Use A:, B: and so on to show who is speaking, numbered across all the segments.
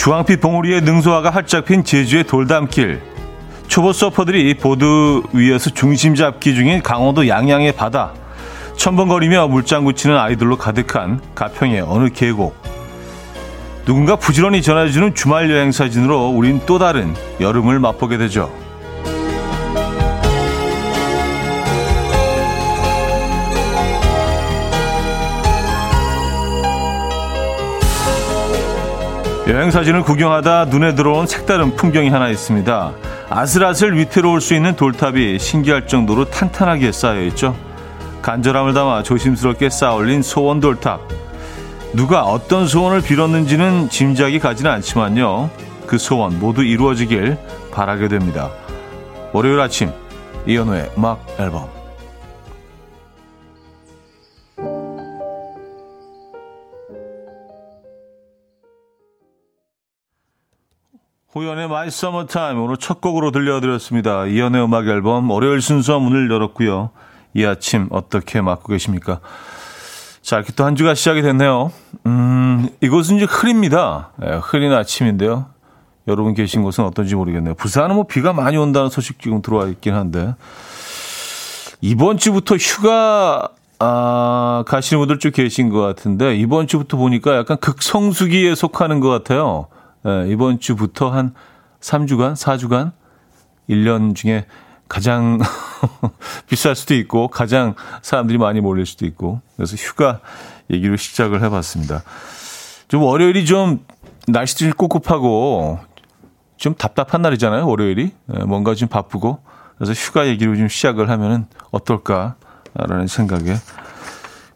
A: 주황빛 봉우리의 능소화가 활짝 핀 제주의 돌담길. 초보 서퍼들이 보드 위에서 중심 잡기 중인 강원도 양양의 바다. 첨벙거리며 물장구 치는 아이들로 가득한 가평의 어느 계곡. 누군가 부지런히 전해주는 주말 여행 사진으로 우린 또 다른 여름을 맛보게 되죠. 여행 사진을 구경하다 눈에 들어온 색다른 풍경이 하나 있습니다. 아슬아슬 위태로울 수 있는 돌탑이 신기할 정도로 탄탄하게 쌓여 있죠. 간절함을 담아 조심스럽게 쌓아올린 소원 돌탑. 누가 어떤 소원을 빌었는지는 짐작이 가지는 않지만요. 그 소원 모두 이루어지길 바라게 됩니다. 월요일 아침 이연우의 음악 앨범 호연의 My Summer Time 오늘 첫 곡으로 들려드렸습니다. 이연의 음악 앨범 월요일 순서 문을 열었고요. 이 아침 어떻게 맞고 계십니까? 자, 이렇게 또 한 주가 시작이 됐네요. 음, 이곳은 이제 흐립니다. 네, 흐린 아침인데요. 여러분 계신 곳은 어떤지 모르겠네요. 부산은 뭐 비가 많이 온다는 소식 지금 들어와 있긴 한데. 이번 주부터 휴가, 아, 가시는 분들 쭉 계신 것 같은데, 이번 주부터 보니까 약간 극성수기에 속하는 것 같아요. 예, 이번 주부터 한 3주간, 4주간, 1년 중에 가장 비쌀 수도 있고, 가장 사람들이 많이 몰릴 수도 있고, 그래서 휴가 얘기로 시작을 해봤습니다. 좀 월요일이 좀 날씨도 좀 꿉꿉하고, 좀 답답한 날이잖아요, 월요일이. 예, 뭔가 좀 바쁘고, 그래서 휴가 얘기로 좀 시작을 하면은 어떨까라는 생각에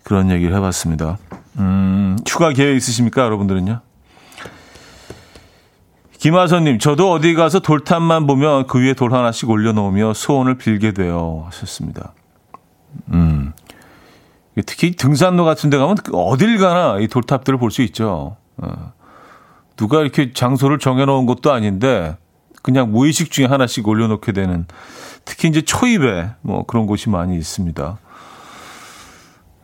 A: 그런 얘기를 해봤습니다. 음, 휴가 계획 있으십니까, 여러분들은요? 김하선님, 저도 어디 가서 돌탑만 보면 그 위에 돌 하나씩 올려놓으며 소원을 빌게 돼요. 하셨습니다. 음. 특히 등산로 같은 데 가면 어딜 가나 이 돌탑들을 볼 수 있죠. 어. 누가 이렇게 장소를 정해놓은 것도 아닌데 그냥 무의식 중에 하나씩 올려놓게 되는 특히 이제 초입에 뭐 그런 곳이 많이 있습니다.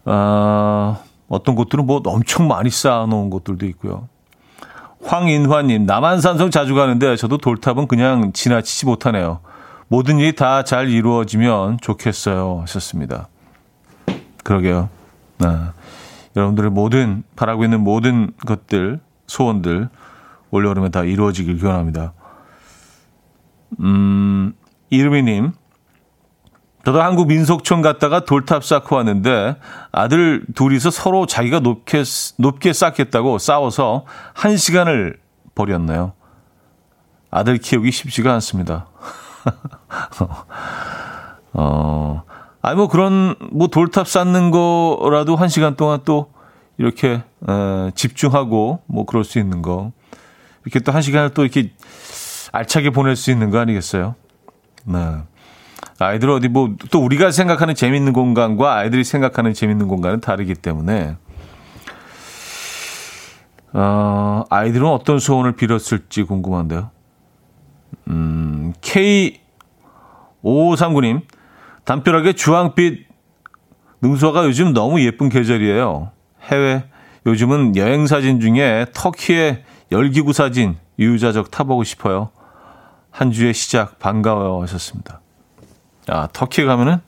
A: 아, 어떤 곳들은 뭐 엄청 많이 쌓아놓은 곳들도 있고요. 황인화님, 남한산성 자주 가는데 저도 돌탑은 그냥 지나치지 못하네요. 모든 일이 다 잘 이루어지면 좋겠어요. 하셨습니다. 그러게요. 네. 여러분들의 모든, 바라고 있는 모든 것들, 소원들, 올여름에 다 이루어지길 기원합니다. 음, 이르미님, 저도 한국 민속촌 갔다가 돌탑 쌓고 왔는데 아들 둘이서 서로 자기가 높게 높게 쌓겠다고 싸워서 한 시간을 버렸네요. 아들 키우기 쉽지가 않습니다. 어, 아니 뭐 그런 뭐 돌탑 쌓는 거라도 한 시간 동안 또 이렇게 에, 집중하고 뭐 그럴 수 있는 거 이렇게 또 한 시간을 또 이렇게 알차게 보낼 수 있는 거 아니겠어요? 네. 아이들 어디 뭐 또 우리가 생각하는 재밌는 공간과 아이들이 생각하는 재밌는 공간은 다르기 때문에 어, 아이들은 어떤 소원을 빌었을지 궁금한데요. 음, K5539님, 담벼락에 주황빛 능수화가 요즘 너무 예쁜 계절이에요. 해외, 요즘은 여행 사진 중에 터키의 열기구 사진 유유자적 타보고 싶어요. 한 주의 시작 반가워요 하셨습니다. 아, 터키 가면은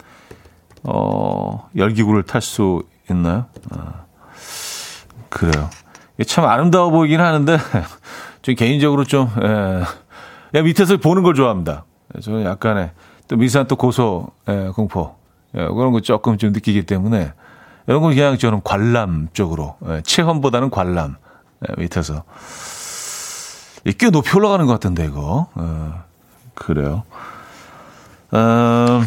A: 어, 열기구를 탈 수 있나요? 아, 그래요. 참 아름다워 보이긴 하는데 좀 개인적으로 좀 예, 그냥 밑에서 보는 걸 좋아합니다. 저는 약간의 또 미세한 또 고소 예, 공포 예, 그런 거 조금 좀 느끼기 때문에 이런 건 그냥 저는 관람 쪽으로 예, 체험보다는 관람 예, 밑에서 꽤 높이 올라가는 것 같은데 이거 예, 그래요. 음,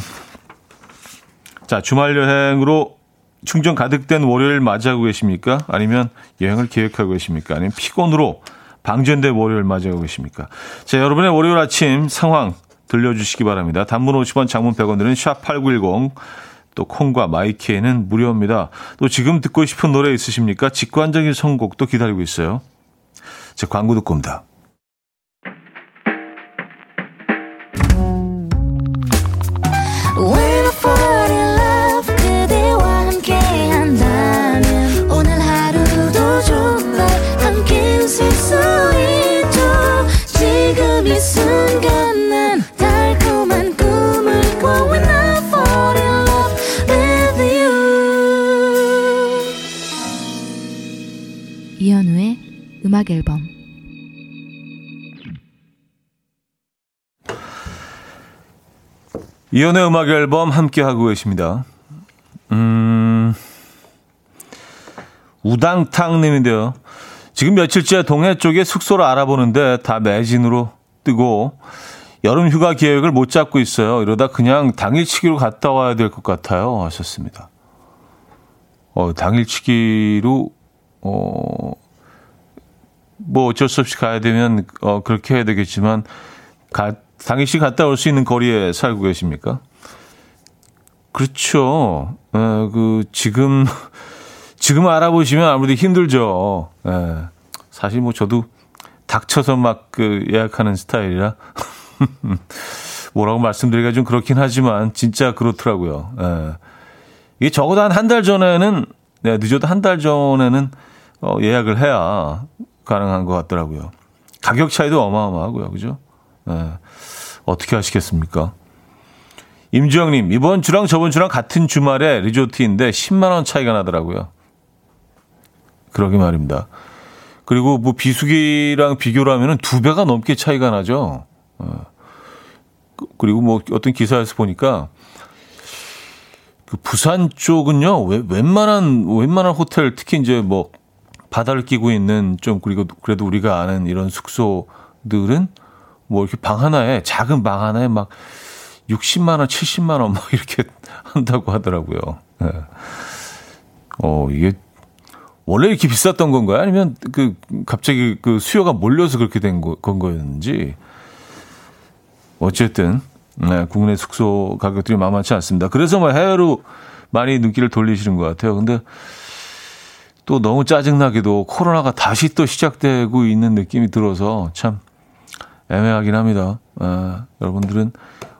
A: 자, 주말 여행으로 충전 가득된 월요일 맞이하고 계십니까? 아니면 여행을 계획하고 계십니까? 아니면 피곤으로 방전된 월요일 맞이하고 계십니까? 자, 여러분의 월요일 아침 상황 들려주시기 바랍니다. 단문 50원, 장문 100원들은 샵8910, 또 콩과 마이키에는 무료입니다. 또 지금 듣고 싶은 노래 있으십니까? 직관적인 선곡도 기다리고 있어요. 제 광고 듣고 옵니다.
B: 음악 앨범
A: 이연의 음악 앨범 함께 하고 계십니다. 음, 우당탕 님인데요. 지금 며칠째 동해 쪽에 숙소를 알아보는데 다 매진으로 뜨고 여름 휴가 계획을 못 잡고 있어요. 이러다 그냥 당일치기로 갔다 와야 될 것 같아요. 하셨습니다. 어, 당일치기로, 어, 뭐 어쩔 수 없이 가야 되면, 어, 그렇게 해야 되겠지만, 가, 당일치 갔다 올 수 있는 거리에 살고 계십니까? 그렇죠. 어, 그, 지금, 지금 알아보시면 아무래도 힘들죠. 예. 사실 뭐 저도 닥쳐서 막 그 예약하는 스타일이라. 뭐라고 말씀드리기가 좀 그렇긴 하지만 진짜 그렇더라고요. 예. 이게 적어도 한 한 달 전에는 네, 늦어도 한 달 전에는 어, 예약을 해야 가능한 것 같더라고요. 가격 차이도 어마어마하고요, 그죠? 예. 어떻게 하시겠습니까? 임주영님 이번 주랑 저번 주랑 같은 주말에 리조트인데 10만 원 차이가 나더라고요. 그러게 말입니다. 그리고 뭐 비수기랑 비교를 하면은 두 배가 넘게 차이가 나죠. 어. 그리고 뭐 어떤 기사에서 보니까 그 부산 쪽은요 웬만한 웬만한 호텔 특히 이제 뭐 바다를 끼고 있는 좀 그리고 그래도 우리가 아는 이런 숙소들은 뭐 이렇게 방 하나에 작은 방 하나에 막 60만 원, 70만 원 막 이렇게 한다고 하더라고요. 네. 어 이게 원래 이렇게 비쌌던 건가요? 아니면 그 갑자기 그 수요가 몰려서 그렇게 된 거, 건 거였는지 어쨌든 네, 국내 숙소 가격들이 만만치 않습니다. 그래서 뭐 해외로 많이 눈길을 돌리시는 것 같아요. 근데 또 너무 짜증나게도 코로나가 다시 또 시작되고 있는 느낌이 들어서 참 애매하긴 합니다. 아, 여러분들은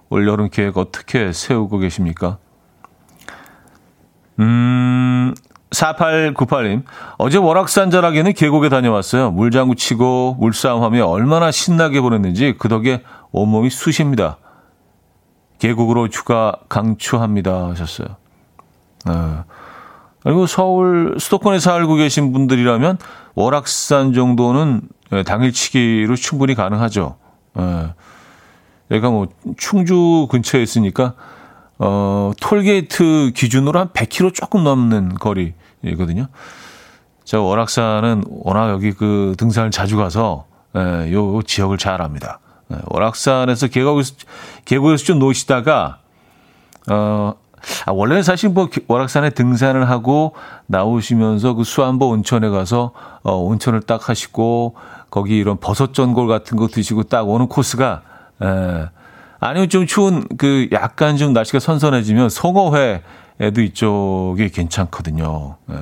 A: 올 여름 계획 어떻게 세우고 계십니까? 음, 4898님. 어제 월악산 자락에는 계곡에 다녀왔어요. 물장구 치고 물싸움하며 얼마나 신나게 보냈는지 그 덕에 온몸이 쑤십니다. 계곡으로 휴가 강추합니다 하셨어요. 아, 그리고 서울 수도권에 살고 계신 분들이라면 월악산 정도는 당일치기로 충분히 가능하죠. 예. 여기가 뭐 충주 근처에 있으니까 어, 톨게이트 기준으로 한 100km 조금 넘는 거리거든요. 저 월악산은 워낙 여기 그 등산을 자주 가서 예, 요 지역을 잘 압니다. 예, 월악산에서 계곡에서, 계곡에서 좀 노시다가 어, 아, 원래는 사실 뭐 월악산에 등산을 하고 나오시면서 그 수안보 온천에 가서 어, 온천을 딱 하시고 거기 이런 버섯 전골 같은 거 드시고 딱 오는 코스가 에, 아니면 좀 추운 그 약간 좀 날씨가 선선해지면 송어회 에도 이쪽이 괜찮거든요. 에,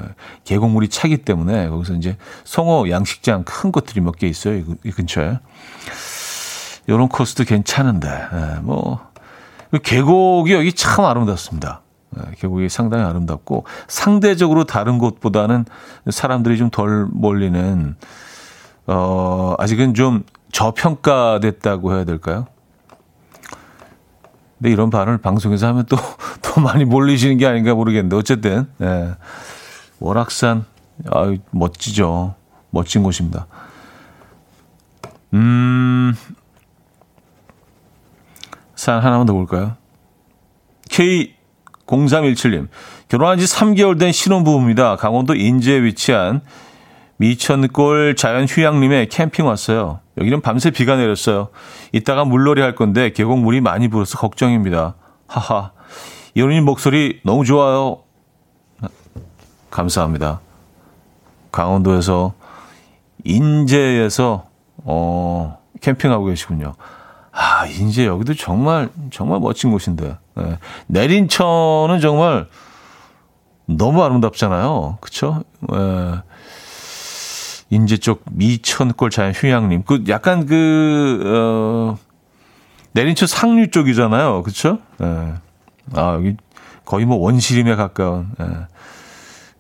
A: 계곡물이 차기 때문에 거기서 이제 송어 양식장 큰 것들이 몇 개 있어요. 이, 이 근처에. 요런 코스도 괜찮은데, 에, 뭐, 그 계곡이 여기 참 아름답습니다. 계곡이 상당히 아름답고 상대적으로 다른 곳보다는 사람들이 좀 덜 몰리는 어 아직은 좀 저평가됐다고 해야 될까요? 근데 이런 발언을 방송에서 하면 또, 더 많이 몰리시는 게 아닌가 모르겠는데, 어쨌든, 예. 월악산, 아 멋지죠. 멋진 곳입니다. 음, 산 하나만 더 볼까요? K0317님. 결혼한 지 3개월 된 신혼부부입니다. 강원도 인제에 위치한 미천골 자연휴양림에 캠핑 왔어요. 여기는 밤새 비가 내렸어요. 이따가 물놀이 할 건데 계곡 물이 많이 불어서 걱정입니다. 하하. 이혼님 목소리 너무 좋아요. 감사합니다. 강원도에서 인제에서 어 캠핑하고 계시군요. 아, 인제 여기도 정말 정말 멋진 곳인데. 네. 내린천은 정말 너무 아름답잖아요. 그쵸? 예. 인제 쪽 미천골 자연 휴양림. 그 약간 그, 어, 내린천 상류 쪽이잖아요. 그쵸? 예. 아, 여기 거의 뭐 원시림에 가까운, 예.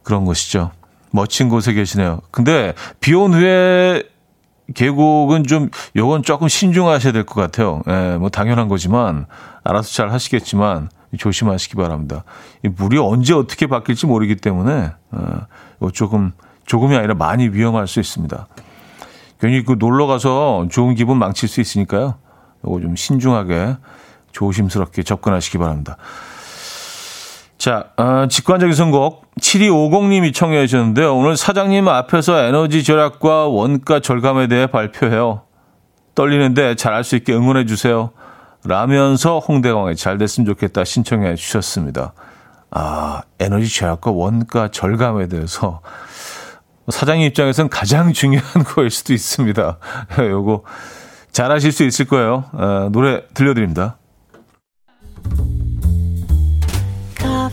A: 그런 곳이죠. 멋진 곳에 계시네요. 근데 비 온 후에 계곡은 좀 요건 조금 신중하셔야 될 것 같아요. 예, 뭐 당연한 거지만 알아서 잘 하시겠지만 조심하시기 바랍니다. 이 물이 언제 어떻게 바뀔지 모르기 때문에 어, 조금 조금이 아니라 많이 위험할 수 있습니다. 괜히 그 놀러 가서 좋은 기분 망칠 수 있으니까요. 이거 좀 신중하게 조심스럽게 접근하시기 바랍니다. 자, 어, 직관적인 선곡 7250님이 청해 주셨는데요. 오늘 사장님 앞에서 에너지 절약과 원가 절감에 대해 발표해요. 떨리는데 잘할 수 있게 응원해 주세요. 라면서 홍대광에 잘 됐으면 좋겠다 신청해 주셨습니다. 아, 에너지 절약과 원가 절감에 대해서 사장님 입장에서는 가장 중요한 거일 수도 있습니다. 요거 잘하실 수 있을 거예요. 어, 노래 들려드립니다.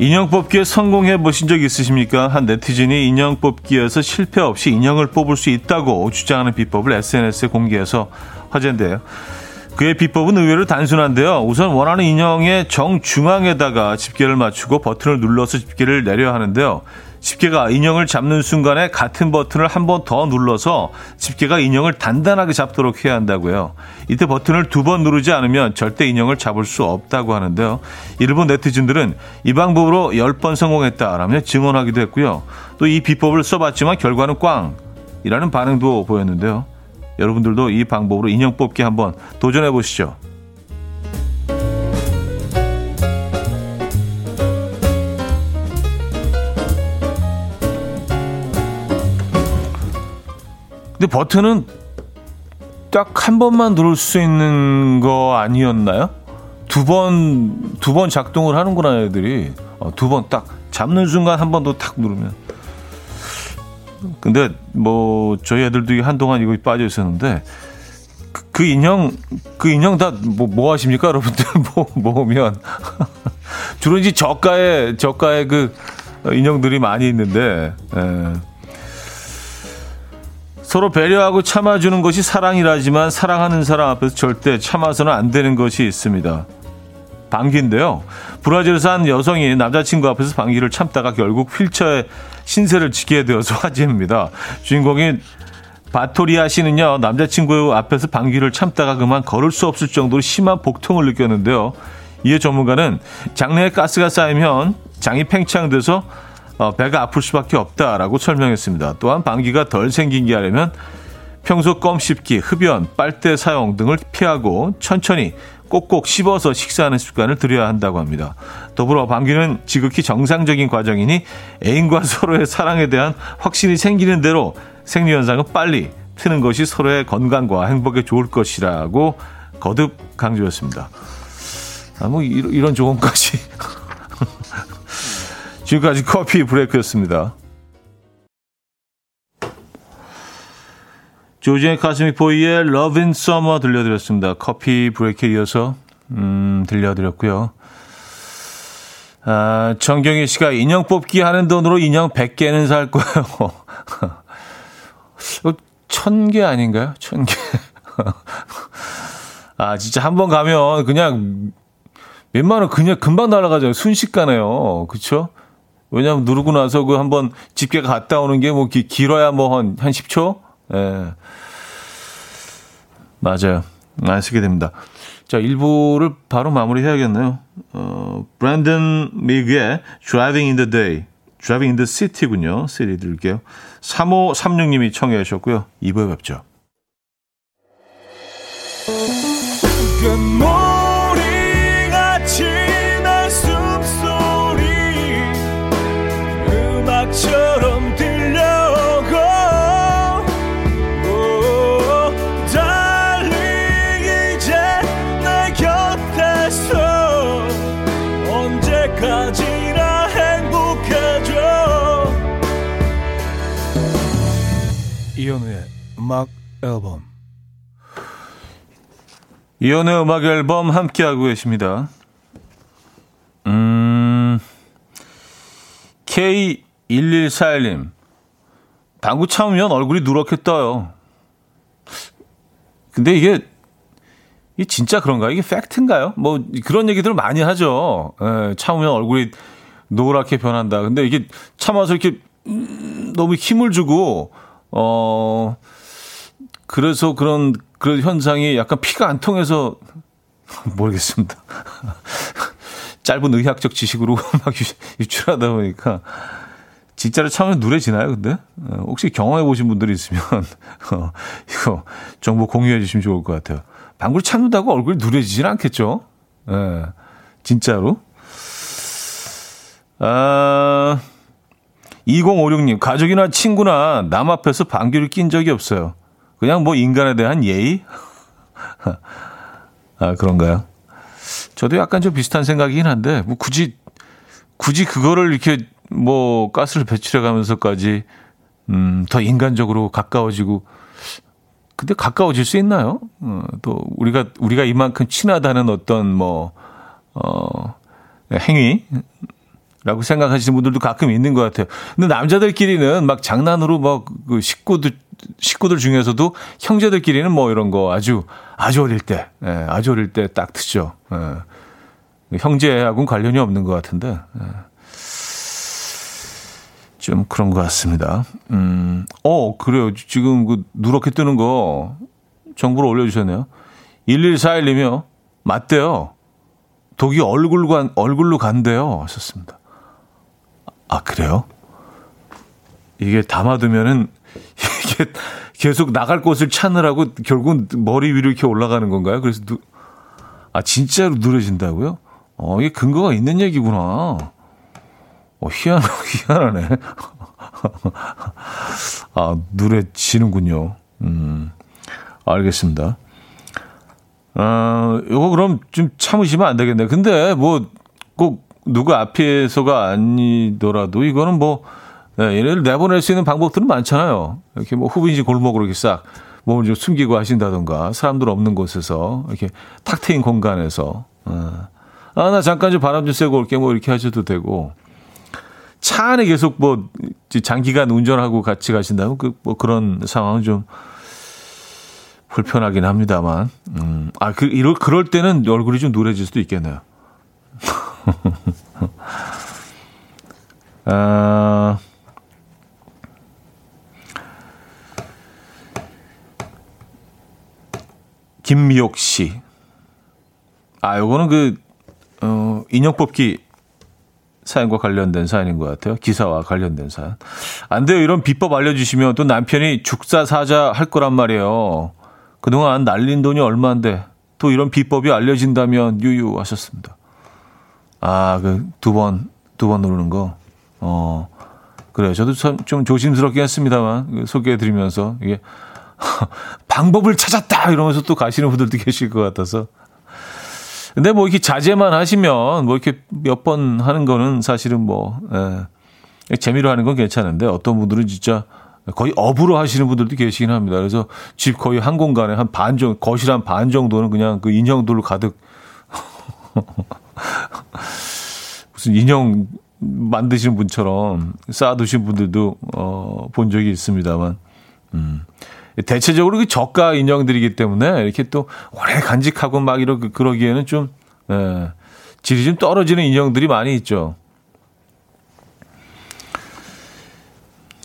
A: 인형 뽑기에 성공해 보신 적 있으십니까? 한 네티즌이 인형 뽑기에서 실패 없이 인형을 뽑을 수 있다고 주장하는 비법을 SNS에 공개해서 화제인데요. 그의 비법은 의외로 단순한데요. 우선 원하는 인형의 정중앙에다가 집게를 맞추고 버튼을 눌러서 집게를 내려 하는데요. 집게가 인형을 잡는 순간에 같은 버튼을 한 번 더 눌러서 집게가 인형을 단단하게 잡도록 해야 한다고요. 이때 버튼을 두 번 누르지 않으면 절대 인형을 잡을 수 없다고 하는데요. 일본 네티즌들은 이 방법으로 10번 성공했다라며 증언하기도 했고요. 또 이 비법을 써봤지만 결과는 꽝이라는 반응도 보였는데요. 여러분들도 이 방법으로 인형 뽑기 한번 도전해 보시죠. 근데 버튼은 딱 한 번만 누를 수 있는 거 아니었나요? 두 번, 두 번 작동을 하는구나, 애들이. 어, 두번 딱 잡는 순간 한 번 더 탁 누르면. 근데 뭐, 저희 애들도 한동안 이거 빠져 있었는데, 그, 그 인형, 그 인형 다 뭐, 뭐 하십니까, 여러분들? 뭐, 모으면. 주로 이제 저가의, 저가의 그 인형들이 많이 있는데, 에. 예. 서로 배려하고 참아주는 것이 사랑이라지만 사랑하는 사람 앞에서 절대 참아서는 안 되는 것이 있습니다. 방귀인데요. 브라질에서 한 여성이 남자친구 앞에서 방귀를 참다가 결국 휠체어에 신세를 지게 되어서 화제입니다. 주인공인 바토리아 씨는요, 남자친구 앞에서 방귀를 참다가 그만 걸을 수 없을 정도로 심한 복통을 느꼈는데요. 이에 전문가는 장내에 가스가 쌓이면 장이 팽창돼서 어, 배가 아플 수밖에 없다라고 설명했습니다. 또한 방귀가 덜 생기게 하려면 평소 껌 씹기, 흡연, 빨대 사용 등을 피하고 천천히 꼭꼭 씹어서 식사하는 습관을 들여야 한다고 합니다. 더불어 방귀는 지극히 정상적인 과정이니 애인과 서로의 사랑에 대한 확신이 생기는 대로 생리 현상은 빨리 트는 것이 서로의 건강과 행복에 좋을 것이라고 거듭 강조했습니다. 아, 뭐, 이런, 이런 조언까지. 지금까지 커피 브레이크였습니다. 조지의 카스미 포이의 Love in Summer 들려드렸습니다. 커피 브레이크에 이어서 음, 들려드렸고요. 아, 정경희 씨가 인형 뽑기 하는 돈으로 인형 100개는 살 거예요. 어, 천개 아닌가요? 천 개. 아, 진짜 한 번 가면 그냥 몇만 원 그냥 금방 날아가죠. 순식간에요. 그쵸? 왜냐하면 누르고 나서 그 한번 집게 갔다 오는 게 뭐 길어야 뭐 한, 한 10초? 예. 맞아요. 안 쓰게 됩니다. 자, 1부를 바로 마무리 해야겠네요. 어, 브랜든 미그의 Driving in the Day, Driving in the City군요. 시리 들게요. 3536님이 청해 주셨고요. 2부에 뵙죠. 음악 앨범 이현우의 음악 앨범 함께하고 계십니다. 음, K1141님 방구 참으면 얼굴이 누렇게 떠요. 근데 이게 이 진짜 그런가요? 이게 팩트인가요? 뭐 그런 얘기들을 많이 하죠. 에, 예, 참으면 얼굴이 노랗게 변한다. 근데 이게 참아서 이렇게 음, 너무 힘을 주고 어 그래서 그런 그런 현상이 약간 피가 안 통해서 모르겠습니다. 짧은 의학적 지식으로 막 유출하다 보니까 진짜로 참으면 누래지나요, 근데? 어, 혹시 경험해 보신 분들이 있으면, 어, 이거 정보 공유해 주시면 좋을 것 같아요. 방구를 참는다고 얼굴이 누래지진 않겠죠? 예, 네, 진짜로. 아, 2056님, 가족이나 친구나 남 앞에서 방귀를 낀 적이 없어요. 그냥 뭐 인간에 대한 예의? 아, 그런가요? 저도 약간 좀 비슷한 생각이긴 한데, 뭐 굳이, 굳이 그거를 이렇게 뭐 가스를 배출해 가면서까지, 음, 더 인간적으로 가까워지고, 근데 가까워질 수 있나요? 어, 또 우리가, 우리가 이만큼 친하다는 어떤 뭐, 어, 행위? 라고 생각하시는 분들도 가끔 있는 것 같아요. 근데 남자들끼리는 막 장난으로 막 그 식구들, 식구들 중에서도 형제들끼리는 뭐 이런 거 아주, 아주 어릴 때, 예, 아주 어릴 때딱 트죠. 예. 형제하고는 관련이 없는 것 같은데. 예. 좀 그런 것 같습니다. 음, 어, 그래요. 지금 그 누렇게 뜨는 거 정보를 올려주셨네요. 1141님이요. 맞대요. 독이 얼굴로 간, 얼굴로 간대요. 하셨습니다. 아, 그래요? 이게 담아두면은 이게 계속 나갈 곳을 찾느라고 결국은 머리 위로 이렇게 올라가는 건가요? 그래서 누, 아, 진짜로 누래진다고요? 어, 이게 근거가 있는 얘기구나. 어, 희한, 희한하네. 아, 누래지는군요. 음, 알겠습니다. 어, 요거 그럼 좀 참으시면 안 되겠네. 근데 뭐, 꼭 누구 앞에서가 아니더라도 이거는 뭐 네, 얘네를 내보낼 수 있는 방법들은 많잖아요. 이렇게 뭐 후빈지 골목으로 이렇게 싹 몸을 좀 숨기고 하신다던가 사람들 없는 곳에서 이렇게 탁 트인 공간에서 어. 아, 나 잠깐 좀 바람 좀 쐬고 올게 뭐 이렇게 하셔도 되고 차 안에 계속 뭐 장기간 운전하고 같이 가신다면 그뭐 그런 상황은 좀 불편하긴 합니다만 음. 아, 그 이럴 그럴 때는 얼굴이 좀 노래질 수도 있겠네요. 아, 김미옥 씨. 아, 요거는 그, 어, 인형 뽑기 사연과 관련된 사연인 것 같아요. 기사와 관련된 사연. 안 돼요. 이런 비법 알려주시면 또 남편이 죽사 사자 할 거란 말이에요. 그동안 날린 돈이 얼마인데 또 이런 비법이 알려진다면 유유 하셨습니다. 아, 그 두 번, 두 번 누르는 거. 어, 그래요. 저도 참 좀 조심스럽게 했습니다만, 그 소개해드리면서, 이게, 방법을 찾았다! 이러면서 또 가시는 분들도 계실 것 같아서. 근데 뭐 이렇게 자제만 하시면, 뭐 이렇게 몇 번 하는 거는 사실은 뭐, 예, 재미로 하는 건 괜찮은데, 어떤 분들은 진짜 거의 업으로 하시는 분들도 계시긴 합니다. 그래서 집 거의 한 공간에 한 반 정도, 거실 한 반 정도는 그냥 그 인형들로 가득 무슨 인형 만드시는 분처럼 쌓아두신 분들도 어, 본 적이 있습니다만, 음. 대체적으로 그 저가 인형들이기 때문에 이렇게 또 오래 간직하고 막 이러 그러기에는 좀 예, 질이 좀 떨어지는 인형들이 많이 있죠.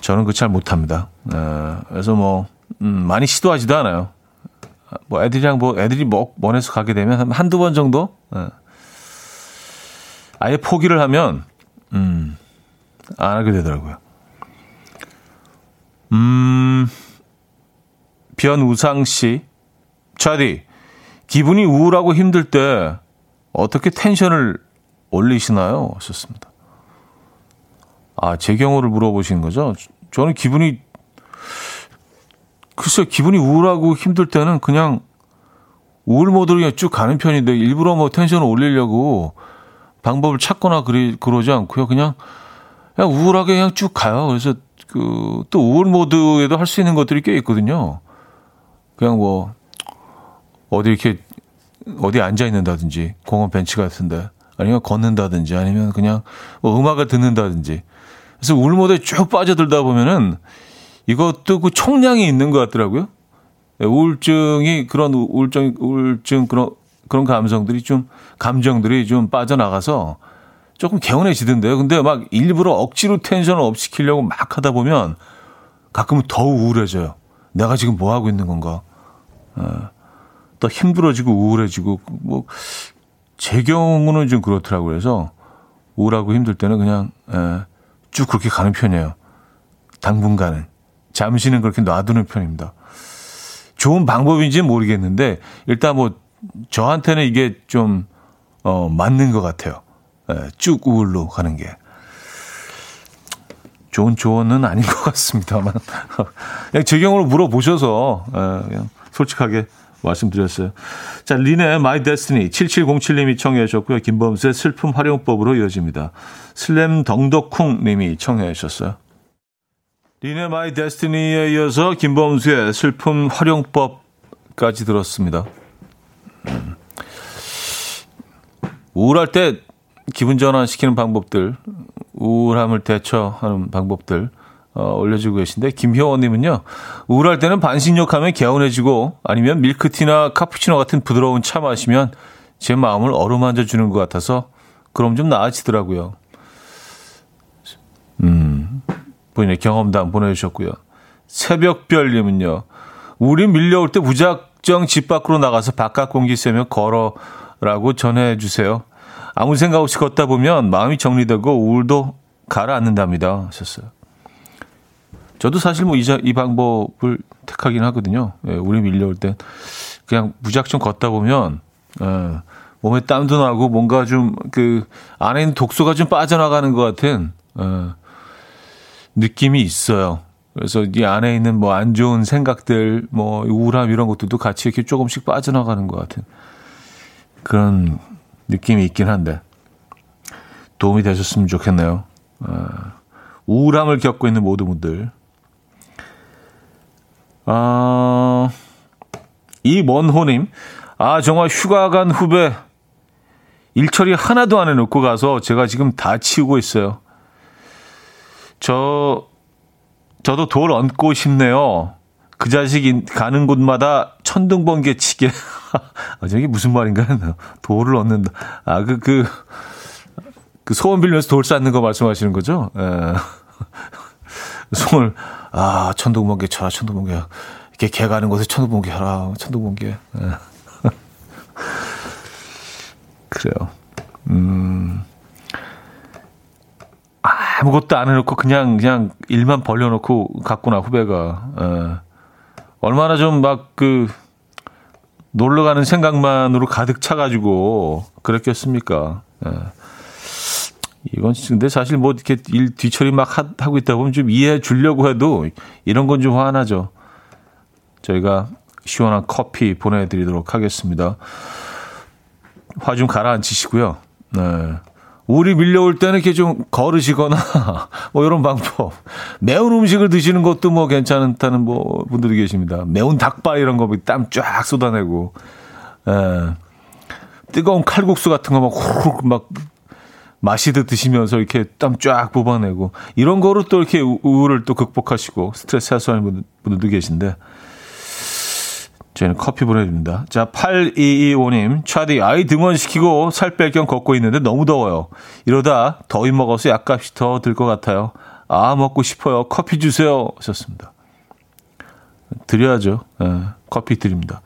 A: 저는 그 잘 못합니다. 예, 그래서 뭐 음, 많이 시도하지도 않아요. 뭐 애들이랑 뭐 애들이 뭐 먼에서 가게 되면 한두 번 정도 예. 아예 포기를 하면, 음, 안 하게 되더라고요. 음, 변우상 씨. 차디, 기분이 우울하고 힘들 때 어떻게 텐션을 올리시나요? 하셨습니다. 아, 제 경우를 물어보시는 거죠? 저는 기분이, 글쎄, 기분이 우울하고 힘들 때는 그냥 우울 모드로 그냥 쭉 가는 편인데 일부러 뭐 텐션을 올리려고 방법을 찾거나 그리, 그러지 않고요. 그냥, 그냥 우울하게 그냥 쭉 가요. 그래서 그, 또 우울 모드에도 할 수 있는 것들이 꽤 있거든요. 그냥 뭐, 어디 이렇게, 어디 앉아 있는다든지, 공원 벤치 같은데, 아니면 걷는다든지, 아니면 그냥 뭐 음악을 듣는다든지. 그래서 우울 모드에 쭉 빠져들다 보면은, 이것도 그 총량이 있는 것 같더라고요. 예, 우울증이 그런 우울증, 우울증 그런, 그런 감성들이 좀, 감정들이 좀 빠져나가서 조금 개운해지던데요. 근데 막 일부러 억지로 tension을 up 시키려고 막 하다 보면 가끔은 더 우울해져요. 내가 지금 뭐 하고 있는 건가. 어, 더 힘들어지고 우울해지고, 뭐, 제 경우는 좀 그렇더라고요. 그래서 우울하고 힘들 때는 그냥, 예, 쭉 그렇게 가는 편이에요. 당분간은. 잠시는 그렇게 놔두는 편입니다. 좋은 방법인지는 모르겠는데, 일단 뭐, 저한테는 이게 좀, 어, 맞는 것 같아요. 예, 쭉 우울로 가는 게. 좋은 조언은 아닌 것 같습니다만. 그냥 제 경우로 물어보셔서, 예, 그냥 솔직하게 말씀드렸어요. 자, 린의 My Destiny 7707님이 청해 주셨고요. 김범수의 슬픔 활용법으로 이어집니다. 슬램 덩덕쿵 님이 청해 주셨어요. 린의 My Destiny에 이어서 김범수의 슬픔 활용법까지 들었습니다. 음. 우울할 때 기분 전환시키는 방법들, 우울함을 대처하는 방법들 어, 올려주고 계신데 김효원님은요 우울할 때는 반신욕하면 개운해지고 아니면 밀크티나 카푸치노 같은 부드러운 차 마시면 제 마음을 어루만져 주는 것 같아서 그럼 좀 나아지더라고요. 음, 본인의 경험담 보내주셨고요. 새벽별님은요 우리 밀려올 때 무작정 집 밖으로 나가서 바깥 공기 쐬며 걸어라고 전해주세요. 아무 생각 없이 걷다 보면 마음이 정리되고 우울도 가라앉는답니다. 하셨어요. 저도 사실 뭐 이, 이 방법을 택하긴 하거든요. 예, 우리 밀려올 때 그냥 무작정 걷다 보면 예, 몸에 땀도 나고 뭔가 좀 그 안에 있는 독소가 좀 빠져나가는 것 같은 예, 느낌이 있어요. 그래서 이 안에 있는 뭐 안 좋은 생각들, 뭐 우울함 이런 것들도 같이 이렇게 조금씩 빠져나가는 것 같은 그런 느낌이 있긴 한데 도움이 되셨으면 좋겠네요. 어, 우울함을 겪고 있는 모든 분들. 아, 이먼호님, 아, 정말 휴가 간 후배 일처리 하나도 안 해놓고 가서 제가 지금 다 치우고 있어요. 저, 저도 돌 얹고 싶네요. 그 자식이 가는 곳마다 천둥번개 치게. 아, 저게 무슨 말인가? 돌을 얻는다. 아, 그, 그, 그 소원 빌면서 돌 쌓는 거 말씀하시는 거죠? 예. 소원을, 아, 천둥번개 쳐라, 천둥번개. 이렇게 개 가는 곳에 천둥번개 하라, 천둥번개. 예. 그래요. 음. 아무것도 안 해놓고 그냥, 그냥 일만 벌려놓고 갔구나, 후배가. 예. 얼마나 좀 막 그 놀러 가는 생각만으로 가득 차가지고 그랬겠습니까? 예. 이건 근데 사실 뭐 이렇게 일 뒤처리 막 하, 하고 있다 보면 좀 이해해 주려고 해도 이런 건 좀 화나죠. 저희가 시원한 커피 보내드리도록 하겠습니다. 화 좀 가라앉히시고요. 네. 우리 밀려올 때는 이렇게 좀 걸으시거나 뭐 이런 방법. 매운 음식을 드시는 것도 뭐 괜찮다는 뭐 분들이 계십니다. 매운 닭발 이런 거 땀 쫙 쏟아내고 예. 뜨거운 칼국수 같은 거 막 후룩 막 마시듯 드시면서 이렇게 땀 쫙 뽑아내고 이런 거로 또 이렇게 우울을 또 극복하시고 스트레스 해소하는 분들도 계신데 저희는 커피 보내드립니다. 자, 8225님, 차디, 아이 등원시키고 살 뺄 겸 걷고 있는데 너무 더워요. 이러다 더위 먹어서 약값이 더 들 것 같아요. 아, 먹고 싶어요. 커피 주세요. 하셨습니다. 드려야죠. 네, 커피 드립니다.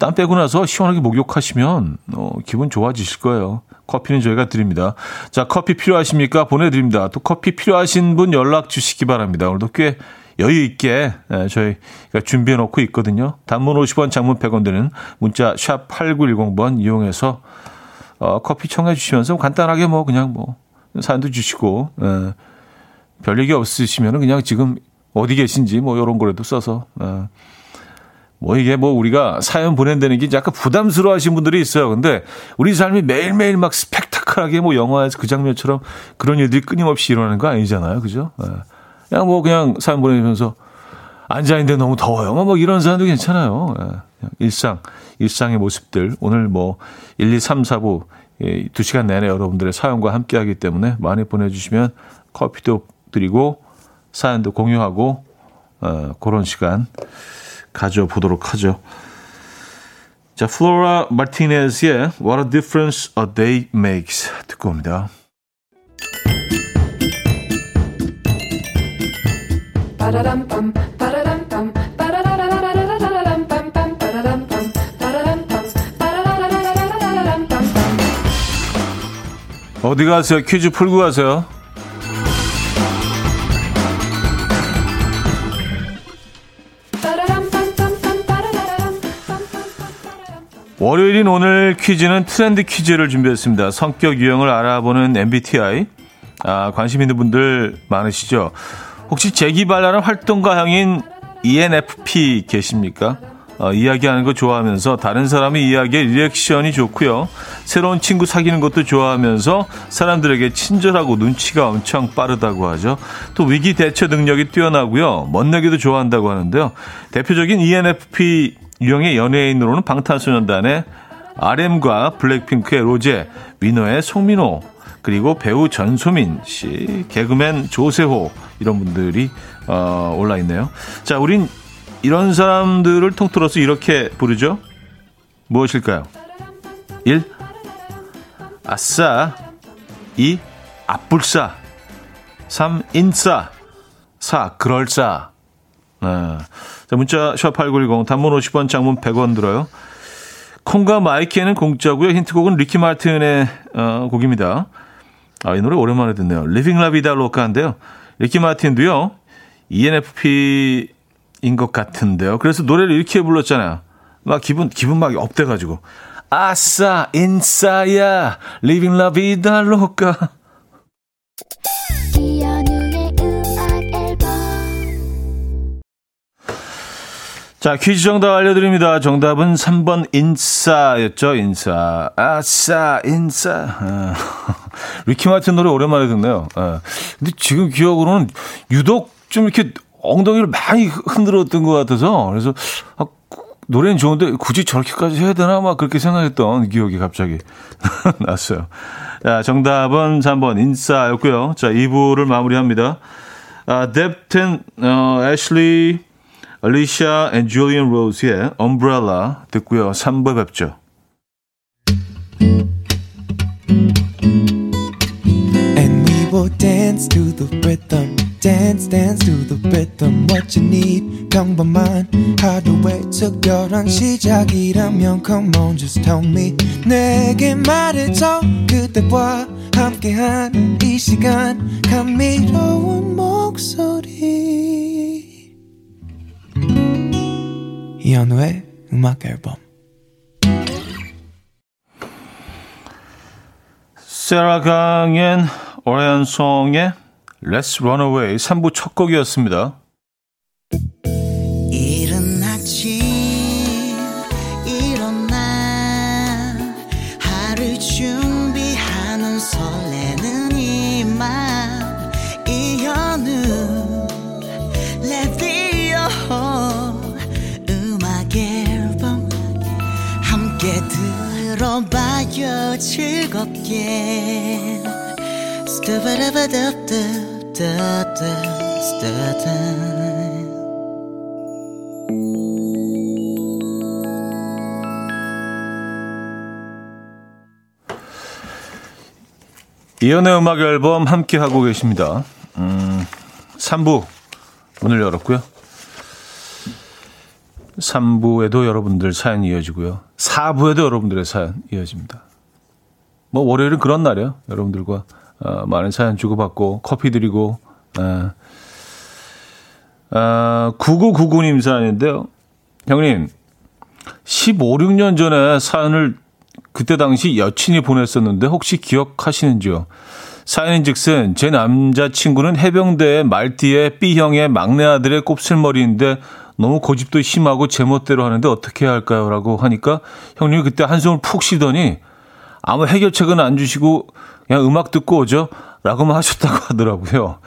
A: 땀 빼고 나서 시원하게 목욕하시면, 어, 기분 좋아지실 거예요. 커피는 저희가 드립니다. 자, 커피 필요하십니까? 보내드립니다. 또 커피 필요하신 분 연락 주시기 바랍니다. 오늘도 꽤 여유 있게 예, 저희가 준비해 놓고 있거든요. 단문 50원, 장문 100원 되는 문자 샵 8910번 이용해서 어, 커피 청해 주시면서 간단하게 뭐 그냥 뭐 사연도 주시고 예, 별 얘기 없으시면은 그냥 지금 어디 계신지 뭐 이런 거라도 써서 예, 뭐 이게 뭐 우리가 사연 보낸다는 게 약간 부담스러워 하신 분들이 있어요. 근데 우리 삶이 매일매일 막 스펙타클하게 뭐 영화에서 그 장면처럼 그런 일들이 끊임없이 일어나는 거 아니잖아요. 그죠? 예. 그냥 뭐 그냥 사연 보내면서 앉아있는데 너무 더워요. 뭐, 뭐 이런 사연도 괜찮아요. 예. 일상, 일상의 모습들. 오늘 뭐 1, 2, 3, 4부 2시간 내내 여러분들의 사연과 함께 하기 때문에 많이 보내주시면 커피도 드리고 사연도 공유하고 어, 그런 시간 가져보도록 하죠. 자, 플로라 마티네즈의 What a Difference a Day Makes 듣고 옵니다. 어디 가세요? 퀴즈 풀고 가세요. 월요일인 오늘 퀴즈는 트렌드 퀴즈를 준비했습니다. 성격 유형을 알아보는 MBTI. 아, 관심 있는 분들 많으시죠? 혹시 재기발랄한 활동가형인 ENFP 계십니까? 어, 이야기하는 거 좋아하면서 다른 사람의 이야기에 리액션이 좋고요. 새로운 친구 사귀는 것도 좋아하면서 사람들에게 친절하고 눈치가 엄청 빠르다고 하죠. 또 위기 대처 능력이 뛰어나고요. 멋내기도 좋아한다고 하는데요. 대표적인 ENFP 유형의 연예인으로는 방탄소년단의 RM과 블랙핑크의 로제, 위너의 송민호, 그리고 배우 전소민 씨, 개그맨 조세호 이런 분들이 어, 올라 있네요. 자, 우린 이런 사람들을 통틀어서 이렇게 부르죠. 무엇일까요? 1. 아싸 2. 아뿔싸 3. 인싸 4. 그럴싸 네. 자, 문자 샵8910 단문 50원 장문 100원 들어요. 콩과 마이케이는 공짜고요. 힌트곡은 리키 마틴의 어, 곡입니다. 아, 이 노래 오랜만에 듣네요. Livin' la Vida Loca인데요. 리키 마틴도요. ENFP인 것 같은데요. 그래서 노래를 이렇게 불렀잖아요. 막 기분 기분 막 up돼가지고 아싸 인싸야 Livin' la Vida Loca 자, 퀴즈 정답 알려드립니다. 정답은 3번 인싸였죠, 인싸. 아싸, 인싸. 아, 리키 마틴 노래 오랜만에 듣네요. 아, 근데 지금 기억으로는 유독 좀 이렇게 엉덩이를 많이 흔들었던 것 같아서, 그래서, 아, 노래는 좋은데 굳이 저렇게까지 해야 되나? 막 그렇게 생각했던 기억이 갑자기 났어요. 자, 정답은 3번 인싸였고요. 자, 2부를 마무리합니다. 아, 뎁텐, 어, 애슐리, 알리샤 and 줄리안 로즈의 Umbrella 듣고요. 3부 뵙죠. Will dance to the rhythm. dance dance to the rhythm what you need 평범한 하루의 특별한 시작이라면 come on just tell me 내게 말해줘 그대와 함께한 이 시간 감미로운 목소리 이현우의 음악 앨범 세라 강엔 오레안송의 Let's Run Away 3부 첫 곡이었습니다. 들어봐요 즐겁게 이연의 음악 앨범 함께 하고 계십니다. 음, 3부 문을 열었고요. 3부에도 여러분들 사연 이어지고요. 4부에도 여러분들의 사연 이어집니다. 뭐 월요일은 그런 날이에요. 여러분들과 어, 많은 사연 주고받고 커피 드리고 어, 어, 9999님 사연인데요. 형님 15, 16년 전에 사연을 그때 당시 여친이 보냈었는데 혹시 기억하시는지요? 사연인 즉슨 제 남자친구는 해병대 말띠에 B형의 막내 아들의 곱슬머리인데 너무 고집도 심하고 제멋대로 하는데 어떻게 해야 할까요? 라고 하니까 형님이 그때 한숨을 푹 쉬더니 아무 해결책은 안 주시고 그냥 음악 듣고 오죠? 라고만 하셨다고 하더라고요.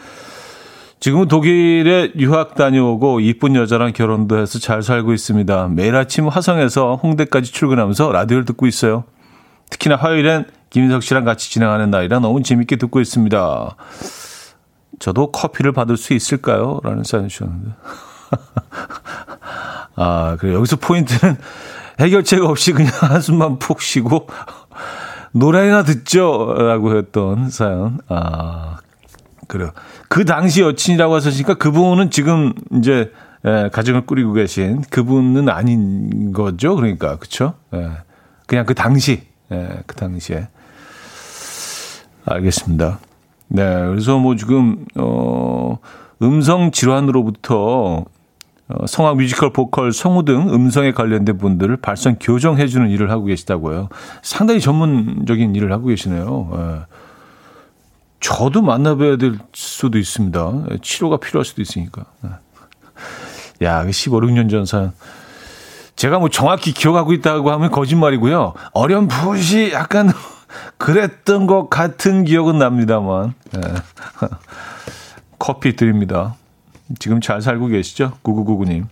A: 지금은 독일에 유학 다녀오고 이쁜 여자랑 결혼도 해서 잘 살고 있습니다. 매일 아침 화성에서 홍대까지 출근하면서 라디오를 듣고 있어요. 특히나 화요일엔 김인석 씨랑 같이 진행하는 날이라 너무 재밌게 듣고 있습니다. 저도 커피를 받을 수 있을까요? 라는 사연 주셨는데. 아, 그래. 여기서 포인트는 해결책 없이 그냥 한숨만 푹 쉬고 노래나 듣죠. 라고 했던 사연. 아, 그래요. 그 당시 여친이라고 하셨으니까 그분은 지금 이제 예, 가정을 꾸리고 계신 그분은 아닌 거죠. 그러니까. 그쵸? 예. 그냥 그 당시, 예, 그 당시에. 알겠습니다. 네. 그래서 뭐 지금, 어, 음성 질환으로부터 어, 성악 뮤지컬 보컬 성우 등 음성에 관련된 분들을 발성 교정해 주는 일을 하고 계시다고요. 상당히 전문적인 일을 하고 계시네요. 예. 저도 만나봐야 될 수도 있습니다. 예, 치료가 필요할 수도 있으니까. 예. 야, 15, 16년 전 사연. 제가 뭐 정확히 기억하고 있다고 하면 거짓말이고요. 어렴풋이 약간 그랬던 것 같은 기억은 납니다만. 예. 커피 드립니다. 지금 잘 살고 계시죠? 9999님.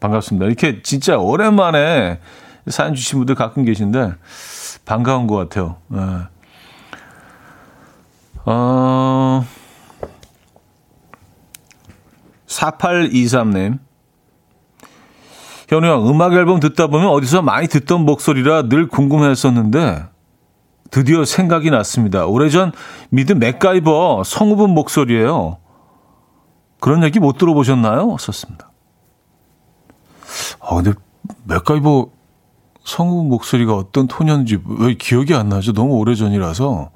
A: 반갑습니다. 이렇게 진짜 오랜만에 사연 주신 분들 가끔 계신데 반가운 것 같아요. 네. 어, 4823님. 현우 형, 음악 앨범 듣다 보면 어디서 많이 듣던 목소리라 늘 궁금했었는데 드디어 생각이 났습니다. 오래전 미드 맥가이버 성우분 목소리예요. 그런 얘기 못 들어보셨나요? 썼습니다. 아, 근데 맥가이버 성우 목소리가 어떤 톤이었는지 왜 기억이 안 나죠? 너무 오래 전이라서.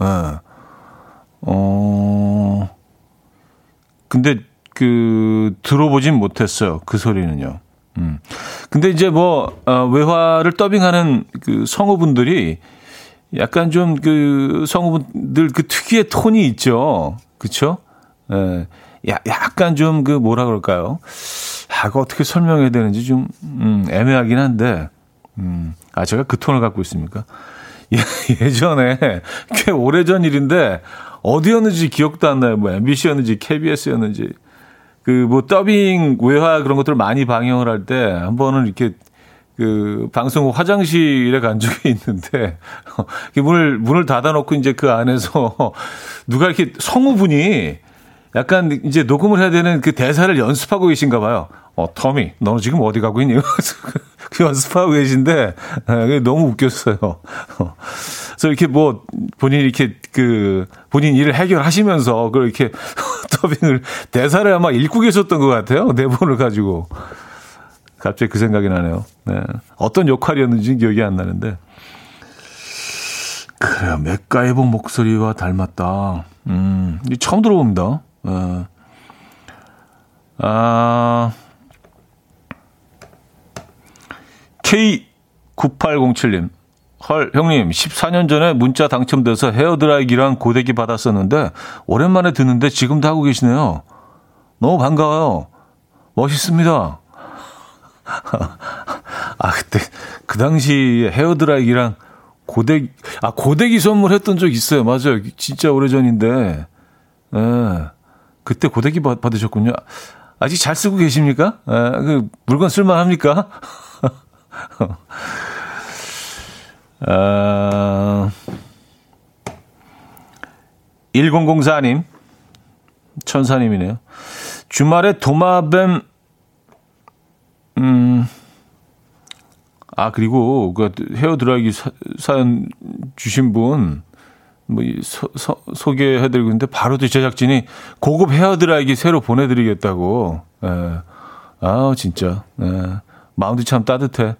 A: 예. 네. 어, 근데 그, 들어보진 못했어요. 그 소리는요. 음. 근데 이제 뭐, 어, 외화를 더빙하는 그 성우분들이 약간 좀 그 성우분들 그 특유의 톤이 있죠. 그쵸? 예. 야, 약간 좀 그 뭐라 그럴까요? 아, 그 어떻게 설명해야 되는지 좀 음, 애매하긴 한데, 음, 아 제가 그 톤을 갖고 있습니까? 예, 예전에 꽤 오래전 일인데 어디였는지 기억도 안 나요. 뭐 MBC였는지 KBS였는지 그 뭐 더빙 외화 그런 것들을 많이 방영을 할 때 한 번은 이렇게 그 방송국 화장실에 간 적이 있는데 문을 문을 닫아놓고 이제 그 안에서 누가 이렇게 성우분이 약간 이제 녹음을 해야 되는 그 대사를 연습하고 계신가 봐요. 어, 터미, 너는 지금 어디 가고 있니? 그 연습하고 계신데, 아, 너무 웃겼어요. 그래서 이렇게 뭐, 본인이 이렇게 그, 본인 일을 해결하시면서, 그렇게 더빙을, 대사를 아마 읽고 계셨던 것 같아요. 내본을 가지고. 갑자기 그 생각이 나네요. 네. 어떤 역할이었는지 기억이 안 나는데. 그래요. 맥가이버 목소리와 닮았다. 음, 처음 들어봅니다. 어. 아, K9807님. 헐, 형님, 14년 전에 문자 당첨돼서 헤어드라이기랑 고데기 받았었는데, 오랜만에 듣는데 지금도 하고 계시네요. 너무 반가워요. 멋있습니다. 아, 그때, 그 당시 헤어드라이기랑 고데기, 아, 고데기 선물했던 적 있어요. 맞아요. 진짜 오래전인데. 예. 네. 그때 고데기 받으셨군요. 아직 잘 쓰고 계십니까? 아, 그 물건 쓸만합니까? 아, 1004님, 천사님이네요. 주말에 도마뱀, 음, 아, 그리고 그 헤어 드라이기 사연 주신 분, 뭐 소, 소, 소개해드리고 있는데 바로 또 제작진이 고급 헤어드라이기 새로 보내드리겠다고. 예. 아 진짜. 예. 마음도 참 따뜻해.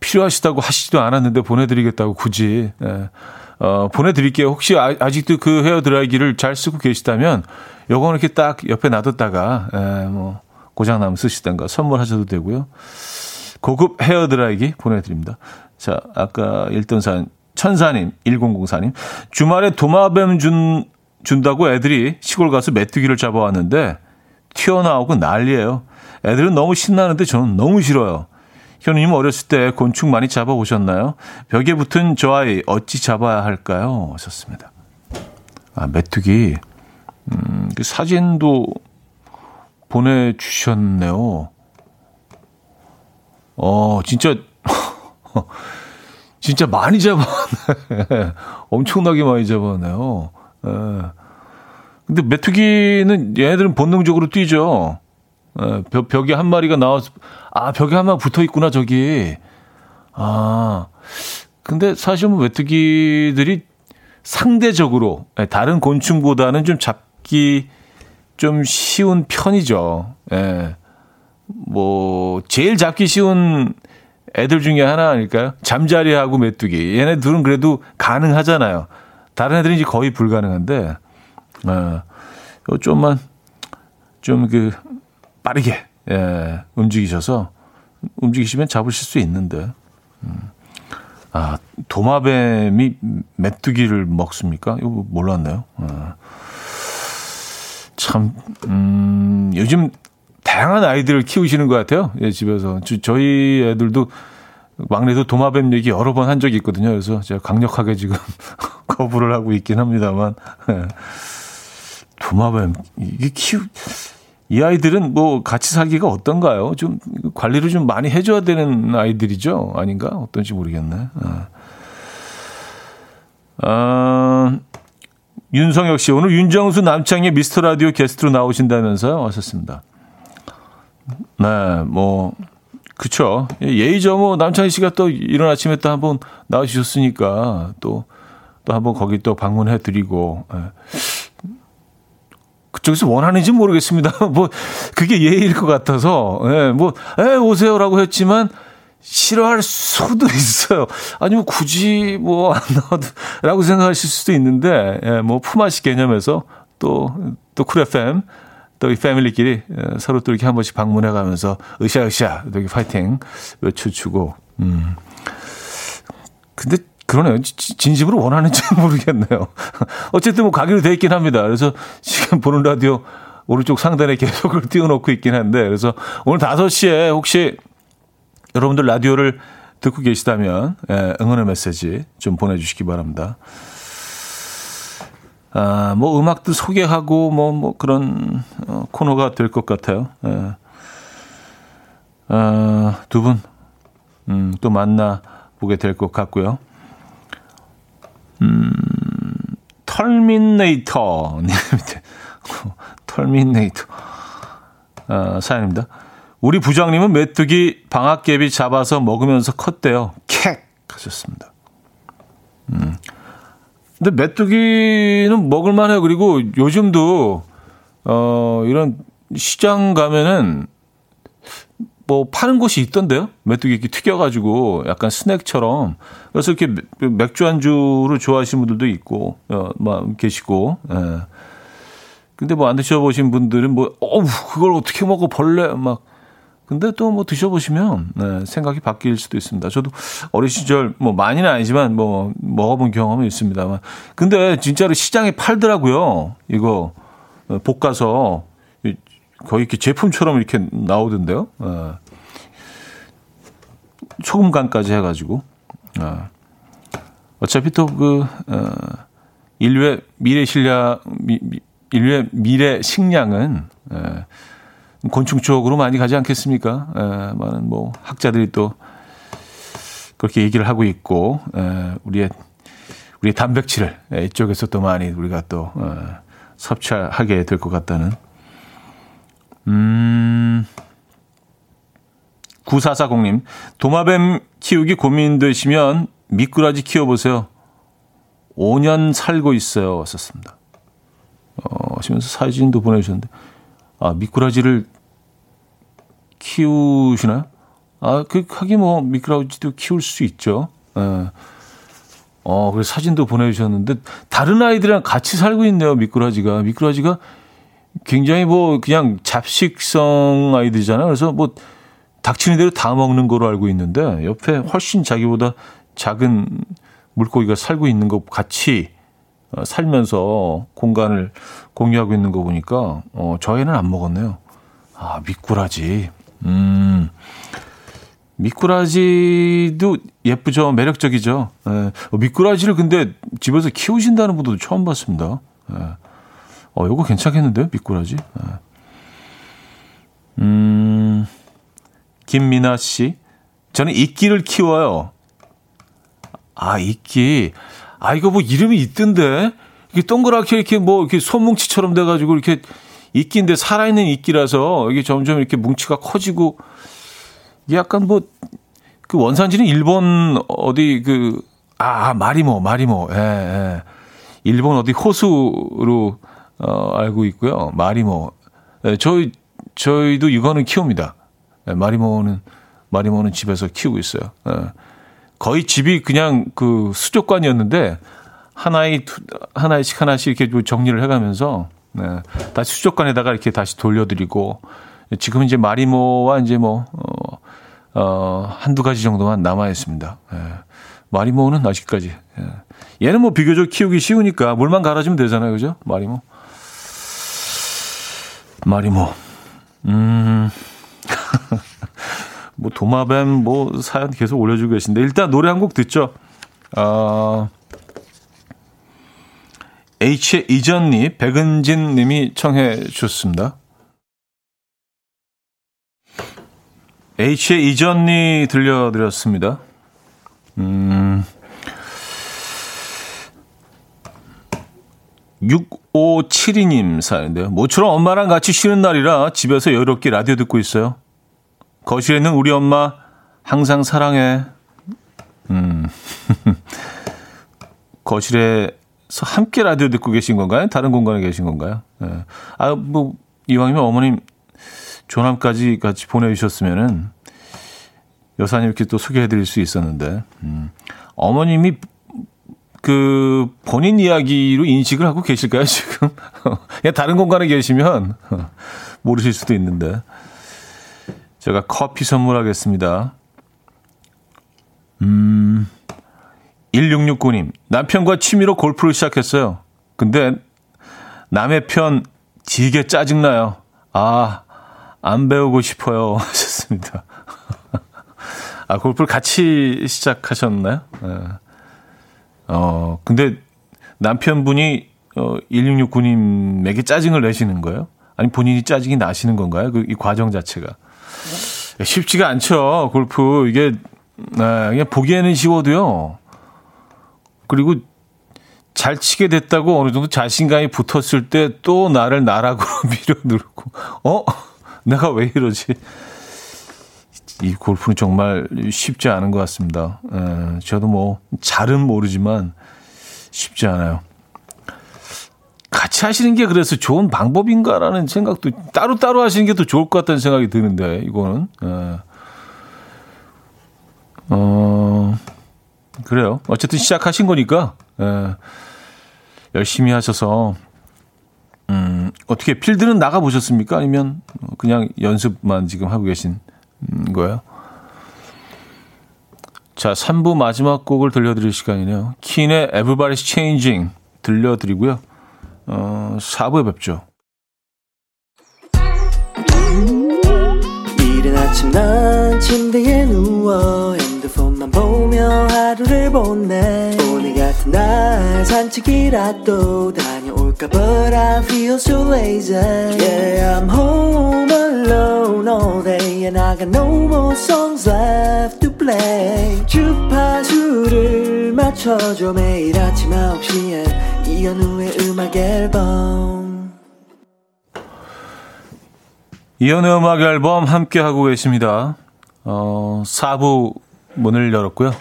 A: 필요하시다고 하시지도 않았는데 보내드리겠다고 굳이. 예. 어, 보내드릴게요. 혹시 아, 아직도 그 헤어드라이기를 잘 쓰고 계시다면 요거는 이렇게 딱 옆에 놔뒀다가 예, 뭐 고장나면 쓰시던가 선물하셔도 되고요. 고급 헤어드라이기 보내드립니다. 자, 아까 읽던 사연 천사님, 1004님. 주말에 도마뱀 준, 준다고 애들이 시골 가서 메뚜기를 잡아왔는데 튀어나오고 난리예요. 애들은 너무 신나는데 저는 너무 싫어요. 현우님 어렸을 때 곤충 많이 잡아오셨나요? 벽에 붙은 저 아이 어찌 잡아야 할까요? 하셨습니다. 아, 메뚜기. 음, 그 사진도 보내주셨네요. 어, 진짜. 진짜 많이 잡아왔네. 엄청나게 많이 잡아왔네요. 예. 근데 메뚜기는 얘네들은 본능적으로 뛰죠. 예, 벽, 벽에 한 마리가 나와서, 아, 벽에 한 마리 붙어 있구나, 저기. 아, 근데 사실 뭐 메뚜기들이 상대적으로 예, 다른 곤충보다는 좀 잡기 좀 쉬운 편이죠. 예. 뭐, 제일 잡기 쉬운 애들 중에 하나 아닐까요? 잠자리하고 메뚜기. 얘네 둘은 그래도 가능하잖아요. 다른 애들은 이제 거의 불가능한데, 어, 좀만, 좀 그, 빠르게, 예, 움직이셔서, 움직이시면 잡으실 수 있는데, 음. 아, 도마뱀이 메뚜기를 먹습니까? 이거 몰랐네요. 어. 참, 음, 요즘 다양한 아이들을 키우시는 것 같아요. 예, 집에서. 저, 희 애들도 막내도 도마뱀 얘기 여러 번 한 적이 있거든요. 그래서 제가 강력하게 지금 거부를 하고 있긴 합니다만. 예. 도마뱀, 이게 키우, 이 아이들은 뭐 같이 살기가 어떤가요? 좀 관리를 좀 많이 해줘야 되는 아이들이죠? 아닌가? 어떤지 모르겠네. 아, 아 윤성혁 씨, 오늘 윤정수 남창의 미스터 라디오 게스트로 나오신다면서요? 왔었습니다. 네, 뭐, 그쵸. 예의죠. 뭐, 남창희 씨가 또 이런 아침에 또 한번 나와주셨으니까 또, 또 한번 거기 또 방문해 드리고, 예. 그쪽에서 원하는지 모르겠습니다. 뭐, 그게 예의일 것 같아서, 예, 뭐, 예, 오세요라고 했지만, 싫어할 수도 있어요. 아니면 굳이 뭐, 안 나와도, 라고 생각하실 수도 있는데, 예, 뭐, 품앗이 개념에서 또, 또 쿨FM, 또 이 패밀리끼리 예, 서로 또 이렇게 한 번씩 방문해 가면서, 으쌰으쌰, 이렇게 파이팅 외쳐주고, 음. 근데 그러네요. 진심으로 원하는지 모르겠네요. 어쨌든 뭐 가기로 돼 있긴 합니다. 그래서 지금 보는 라디오 오른쪽 상단에 계속을 띄워놓고 있긴 한데 그래서 오늘 5시에 혹시 여러분들 라디오를 듣고 계시다면 예, 응원의 메시지 좀 보내주시기 바랍니다. 아, 뭐 음악도 소개하고 뭐, 뭐 그런 어, 코너가 될 것 같아요. 예. 아, 두 분, 음, 또 만나 보게 될 것 같고요. 음, 털미네이터. 털미네이터. 어, 사연입니다. 우리 부장님은 메뚜기 방학개비 잡아서 먹으면서 컸대요. 캑! 하셨습니다. 음. 근데 메뚜기는 먹을만해요. 그리고 요즘도, 어, 이런 시장 가면은 뭐 파는 곳이 있던데요. 메뚜기 이렇게 튀겨가지고 약간 스낵처럼. 그래서 이렇게 맥주 안주를 좋아하시는 분들도 있고, 어, 막 계시고. 예. 근데 뭐 안 드셔보신 분들은 뭐, 어우, 그걸 어떻게 먹어, 벌레, 막. 근데 또 뭐 드셔보시면, 네, 생각이 바뀔 수도 있습니다. 저도 어린 시절, 뭐 많이는 아니지만 뭐 먹어본 경험은 있습니다만. 근데 진짜로 시장에 팔더라고요. 이거, 어, 볶아서. 거의 이렇게 제품처럼 이렇게 나오던데요. 어. 소금 간까지 해가지고. 어. 어차피 또 그, 어, 인류의 미래 실량, 미, 인류의 미래 식량은, 에, 곤충 쪽으로 많이 가지 않겠습니까? 에, 많은 뭐 학자들이 또 그렇게 얘기를 하고 있고, 에, 우리의, 우리의 단백질을 에, 이쪽에서 또 많이 우리가 또, 어, 섭취하게 될 것 같다는 음. 9440님, 도마뱀 키우기 고민되시면 미꾸라지 키워보세요. 5년 살고 있어요. 썼습니다. 어, 하시면서 사진도 보내주셨는데, 아, 미꾸라지를 키우시나요? 아, 그, 하긴 뭐, 미꾸라지도 키울 수 있죠. 예. 어, 그래서 사진도 보내주셨는데, 다른 아이들이랑 같이 살고 있네요, 미꾸라지가. 미꾸라지가 굉장히 뭐 그냥 잡식성 아이들이잖아요. 그래서 뭐 닥치는 대로 다 먹는 거로 알고 있는데 옆에 훨씬 자기보다 작은 물고기가 살고 있는 것 같이 어, 살면서 공간을 공유하고 있는 거 보니까 어, 저희는 안 먹었네요. 아 미꾸라지. 음. 미꾸라지도 예쁘죠. 매력적이죠. 예. 미꾸라지를 근데 집에서 키우신다는 분도 처음 봤습니다. 예. 어, 요거 괜찮겠는데요? 미꾸라지. 네. 음, 김민아 씨. 저는 이끼를 키워요. 아, 이끼. 아, 이거 뭐 이름이 있던데? 이게 동그랗게 이렇게 뭐 이렇게 손뭉치처럼 돼가지고 이렇게 이끼인데 살아있는 이끼라서 이게 점점 이렇게 뭉치가 커지고 이게 약간 뭐 그 원산지는 일본 어디 그 아, 마리모, 마리모. 예, 예. 일본 어디 호수로 어, 알고 있고요. 마리모. 예, 저희 저희도 이거는 키웁니다. 예, 마리모는 마리모는 집에서 키우고 있어요. 예. 거의 집이 그냥 그 수족관이었는데 하나의 하나씩 하나씩 이렇게 정리를 해가면서 네, 다시 수족관에다가 이렇게 다시 돌려드리고 지금 이제 마리모와 이제 뭐 어, 어, 한두 가지 정도만 남아 있습니다. 예. 마리모는 아직까지. 예. 얘는 뭐 비교적 키우기 쉬우니까 물만 갈아주면 되잖아요. 그죠? 마리모. 마리모. 음. 뭐 도마뱀 뭐 사연 계속 올려주고 계신데 일단 노래 한 곡 듣죠. 어, H의 이전니 백은진 님이 청해 주셨습니다. H의 이전니 들려드렸습니다. 음, 6572님 사연인데요. 모처럼 엄마랑 같이 쉬는 날이라 집에서 여유롭게 라디오 듣고 있어요. 거실에 있는 우리 엄마 항상 사랑해. 음. 거실에서 함께 라디오 듣고 계신 건가요? 다른 공간에 계신 건가요? 네. 아, 뭐, 이왕이면 어머님 조남까지 같이 보내주셨으면은 여사님 이렇게 또 소개해드릴 수 있었는데, 음. 어머님이 그 본인 이야기로 인식을 하고 계실까요, 지금? 그냥 다른 공간에 계시면 모르실 수도 있는데. 제가 커피 선물하겠습니다. 음, 1669님, 남편과 취미로 골프를 시작했어요. 근데 남의 편 되게 짜증나요. 아, 안 배우고 싶어요. 하셨습니다. 아, 골프를 같이 시작하셨나요? 네. 어, 근데 남편분이 어, 1669님에게 짜증을 내시는 거예요? 아니, 본인이 짜증이 나시는 건가요? 그, 이 과정 자체가. 쉽지가 않죠. 골프 이게 네, 그냥 보기에는 쉬워도요. 그리고 잘 치게 됐다고 어느 정도 자신감이 붙었을 때 또 나를 나락으로 밀어 누르고 어 내가 왜 이러지? 이 골프는 정말 쉽지 않은 것 같습니다. 에, 저도 뭐 잘은 모르지만 쉽지 않아요. 같이 하시는 게 그래서 좋은 방법인가라는 생각도 따로따로 하시는 게 더 좋을 것 같다는 생각이 드는데 이거는 예. 어 그래요. 어쨌든 시작하신 거니까 예. 열심히 하셔서 음 어떻게 필드는 나가 보셨습니까? 아니면 그냥 연습만 지금 하고 계신 거예요? 자, 3부 마지막 곡을 들려드릴 시간이네요. 킨의 Everybody's Changing 들려드리고요. 어, 4부에 뵙죠. 이른 아침 난 침대에 누워 핸드폰만 보며 하루를 보내 오늘 같은 날 산책이라도 다녀올까 But I feel so lazy Yeah I'm home alone all day And I got no more songs left play 주파수를 맞춰줘 매일 아침 9시에 이현우의 음악 앨범 이현우의 음악 앨범 함께 하고 계십니다. 어, 4부 문을 열었고요.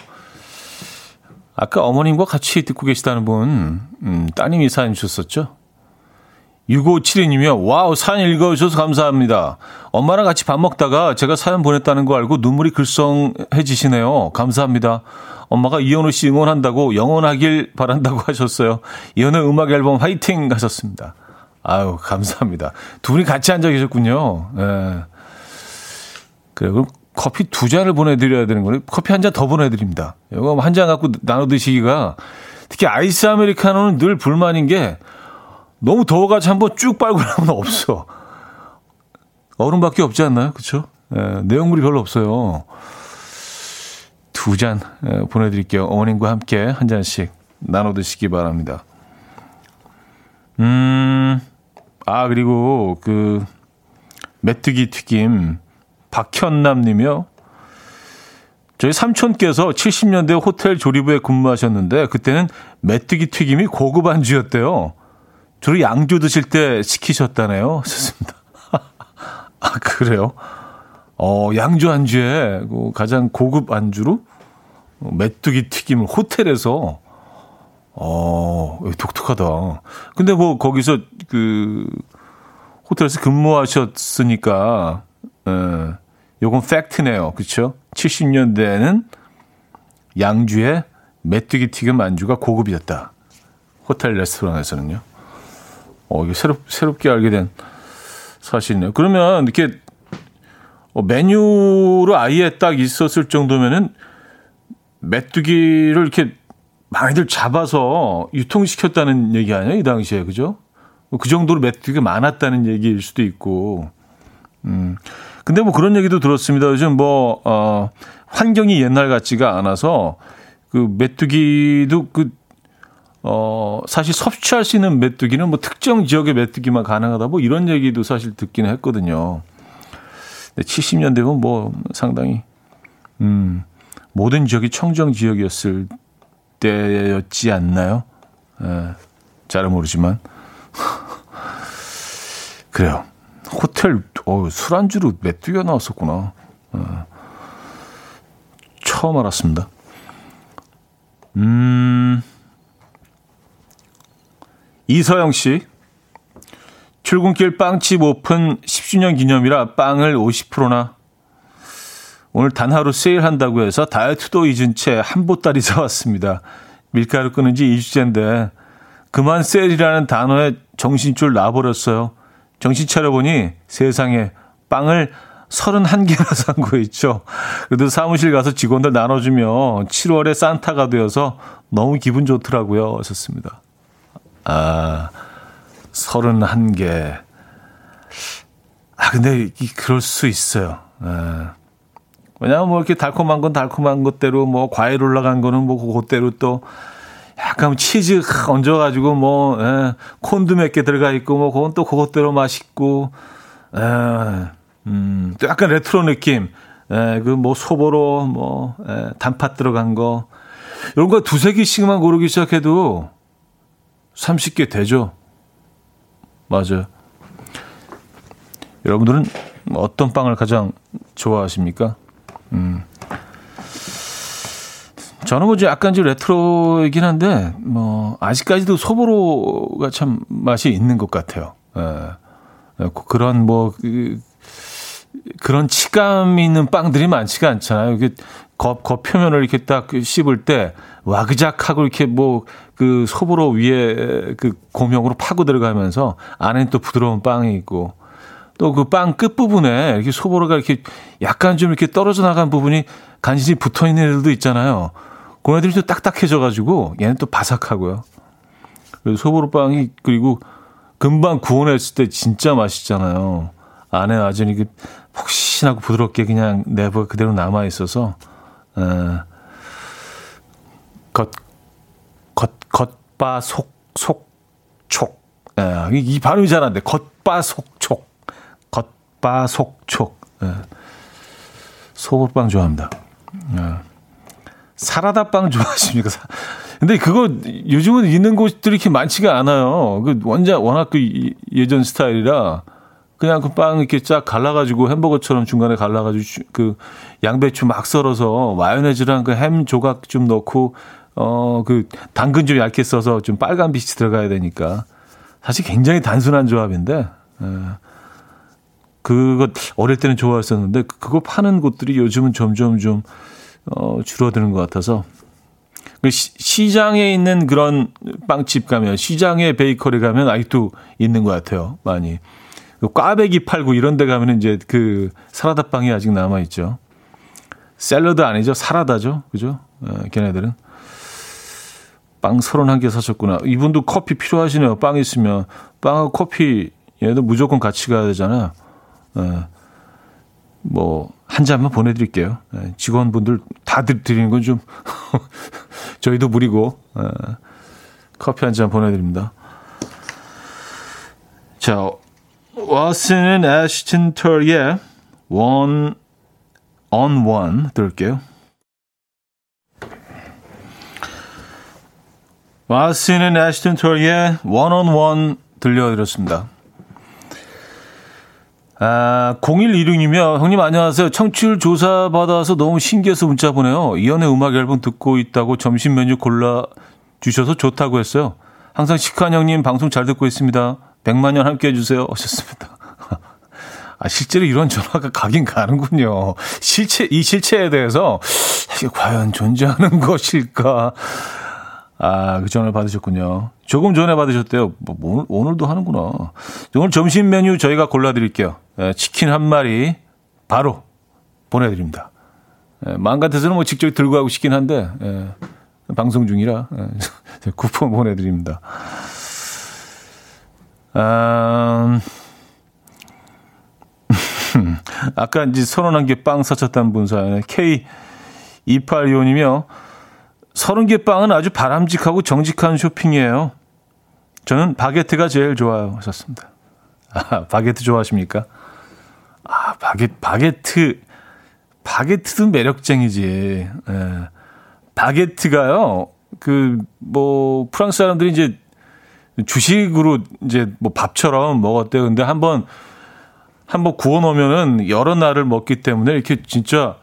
A: 아까 어머님과 같이 듣고 계시다는 분, 음, 따님이 사연 주셨었죠? 6572님이요. Wow, 사연 읽어주셔서 감사합니다. 엄마랑 같이 밥 먹다가 제가 사연 보냈다는 거 알고 눈물이 글썽해지시네요. 감사합니다. 엄마가 이현우 씨 응원한다고 영원하길 바란다고 하셨어요. 이현우 음악 앨범 화이팅 하셨습니다. 아유, 감사합니다. 두 분이 같이 앉아 계셨군요. 예. 그래, 그럼 커피 두 잔을 보내드려야 되는 거예요. 커피 한 잔 더 보내드립니다. 이거 한 잔 갖고 나눠 드시기가 특히 아이스 아메리카노는 늘 불만인 게 너무 더워가지고 한번 쭉 빨고 나면 없어. 얼음밖에 없지 않나요? 그쵸? 예, 내용물이 별로 없어요. 두 잔 보내드릴게요. 어머님과 함께 한 잔씩 나눠 드시기 바랍니다. 음, 아, 그리고 그, 메뚜기 튀김, 박현남 님이요. 저희 삼촌께서 70년대 호텔 조리부에 근무하셨는데, 그때는 메뚜기 튀김이 고급 안주였대요. 주로 양주 드실 때 시키셨다네요. 좋습니다. 아, 그래요? 어, 양주 안주에 그 가장 고급 안주로 메뚜기 튀김을 호텔에서 어, 독특하다. 근데 뭐 거기서 그 호텔에서 근무하셨으니까 예. 요건 팩트네요. 그렇죠? 70년대에는 양주에 메뚜기 튀김 안주가 고급이었다. 호텔 레스토랑에서는요. 어, 이게 새롭, 새롭게 알게 된 사실이네요. 그러면 이렇게 어, 메뉴로 아예 딱 있었을 정도면은 메뚜기를 이렇게 많이들 잡아서 유통시켰다는 얘기 아니에요? 이 당시에. 그죠? 그 정도로 메뚜기가 많았다는 얘기일 수도 있고. 음. 근데 뭐 그런 얘기도 들었습니다. 요즘 뭐, 어, 환경이 옛날 같지가 않아서 그 메뚜기도 그, 어, 사실 섭취할 수 있는 메뚜기는 뭐 특정 지역의 메뚜기만 가능하다 뭐 이런 얘기도 사실 듣기는 했거든요. 70년대면 뭐 상당히, 음, 모든 지역이 청정 지역이었을 때였지 않나요? 예, 잘은 모르지만. 그래요. 호텔, 어, 술안주로 메뚜기가 나왔었구나. 어, 처음 알았습니다. 음, 이서영 씨. 출근길 빵집 오픈 10주년 기념이라 빵을 50%나 오늘 단 하루 세일한다고 해서 다이어트도 잊은 채 한 보따리 사왔습니다. 밀가루 끊은 지 2주째인데 그만 세일이라는 단어에 정신줄 놔버렸어요. 정신 차려보니 세상에 빵을 31개나 산 거 있죠. 그래도 사무실 가서 직원들 나눠주면 7월에 산타가 되어서 너무 기분 좋더라고요. 하셨습니다. 아, 31개. 아, 근데 그럴 수 있어요. 아. 왜냐하면 뭐 이렇게 달콤한 건 달콤한 것대로 뭐 과일 올라간 거는 뭐 그것대로 또 약간 치즈 얹어가지고 뭐 예, 콘도 몇 개 들어가 있고 뭐 그건 또 그것대로 맛있고 에, 예, 음, 또 약간 레트로 느낌 예, 그 뭐 소보로 뭐 예, 단팥 들어간 거 이런 거 두세 개씩만 고르기 시작해도 30개 되죠. 맞아요. 여러분들은 어떤 빵을 가장 좋아하십니까? 음. 저는 뭐 약간 좀 레트로이긴 한데 뭐 아직까지도 소보로가 참 맛이 있는 것 같아요. 예. 그런 뭐 그, 그런 치감 있는 빵들이 많지가 않잖아요. 이게 겉, 겉 표면을 이렇게 딱 씹을 때 와그작하고 이렇게 뭐 그 소보로 위에 그 고명으로 파고 들어가면서 안에는 또 부드러운 빵이 있고 또 그 빵 끝부분에 이렇게 소보로가 이렇게 약간 좀 이렇게 떨어져 나간 부분이 간신히 붙어 있는 애들도 있잖아요. 고나들이 또 딱딱해져 가지고 얘는 또 바삭하고요. 그래서 소보로 빵이 그리고 금방 구워냈을 때 진짜 맛있잖아요. 안에 아주 이게 폭신하고 부드럽게 그냥 내부가 그대로 남아 있어서 에, 겉, 겉, 겉바 속, 속, 촉. 에, 이 발음이 잘 안 돼. 겉바 속, 촉. 겉바 속, 촉. 에. 소보빵 좋아합니다. 에. 사라다 빵 좋아하십니까? 근데 그거 요즘은 있는 곳들이 이렇게 많지가 않아요. 그 원자 워낙 그 예전 스타일이라 그냥 그 빵 이렇게 쫙 갈라가지고 햄버거처럼 중간에 갈라가지고 그 양배추 막 썰어서 마요네즈랑 그 햄 조각 좀 넣고 어 그 당근 좀 얇게 써서 좀 빨간 빛이 들어가야 되니까. 사실 굉장히 단순한 조합인데 에. 그거 어릴 때는 좋아했었는데 그거 파는 곳들이 요즘은 점점 좀 어, 줄어드는 것 같아서. 그 시, 장에 있는 그런 빵집 가면 시장에 베이커리 가면 아직도 있는 것 같아요 많이. 그 꽈배기 팔고 이런 데 가면 이제 그 사라다 빵이 아직 남아 있죠. 샐러드 아니죠? 사라다죠? 그죠? 어, 걔네들은. 빵 서른 한개 사셨구나. 이분도 커피 필요하시네요. 빵 있으면. 빵하고 커피 얘도 무조건 같이 가야 되잖아요 어, 뭐 한 잔만 보내드릴게요. 예, 직원분들 다 드리는 건 좀 저희도 무리고 예, 커피 한 잔 보내드립니다. 자, 왓슨은 애쉬튼 털의 One on One 들을게요. 왓슨은 애쉬튼 털의 One 들려드렸습니다. 아, 0126이며, 형님 안녕하세요. 청취율 조사 받아서 너무 신기해서 문자 보내요. 이연의 음악 앨범 듣고 있다고 점심 메뉴 골라 주셔서 좋다고 했어요. 항상 시크한 형님 방송 잘 듣고 있습니다. 100만 년 함께 해주세요. 하셨습니다. 아, 실제로 이런 전화가 가긴 가는군요. 실체, 이 실체에 대해서 이게 과연 존재하는 것일까? 아, 그 전화를 받으셨군요. 조금 전에 받으셨대요. 뭐, 뭐 오늘, 도 하는구나. 오늘 점심 메뉴 저희가 골라드릴게요. 예, 치킨 한 마리 바로 보내드립니다. 예, 마음 같아서는 뭐 직접 들고 가고 싶긴 한데, 예, 방송 중이라 예, 쿠폰 보내드립니다. 아, 아까 이제 선언한 게 빵 사쳤다는 분 사연에 K2825이며 서른 개 빵은 아주 바람직하고 정직한 쇼핑이에요. 저는 바게트가 제일 좋아요. 하셨습니다. 아, 바게트 좋아하십니까? 아, 바게, 바게트, 바게트도 매력쟁이지. 예. 바게트가요, 그, 뭐, 프랑스 사람들이 이제 주식으로 이제 뭐 밥처럼 먹었대요. 근데 한번, 한번 구워 놓으면은 여러 날을 먹기 때문에 이렇게 진짜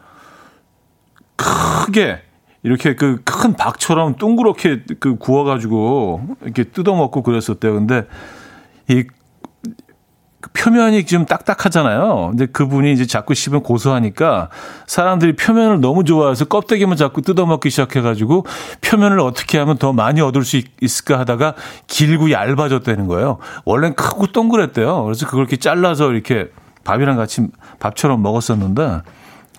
A: 크게 이렇게 그 큰 박처럼 둥그렇게 그 구워가지고 이렇게 뜯어먹고 그랬었대요. 근데 이그 표면이 좀 딱딱하잖아요. 근데 그분이 이제 자꾸 씹으면 고소하니까 사람들이 표면을 너무 좋아해서 껍데기만 자꾸 뜯어먹기 시작해가지고 표면을 어떻게 하면 더 많이 얻을 수 있 을까 하다가 길고 얇아졌다는 거예요. 원래는 크고 동그랬대요. 그래서 그걸 이렇게 잘라서 이렇게 밥이랑 같이 밥처럼 먹었었는데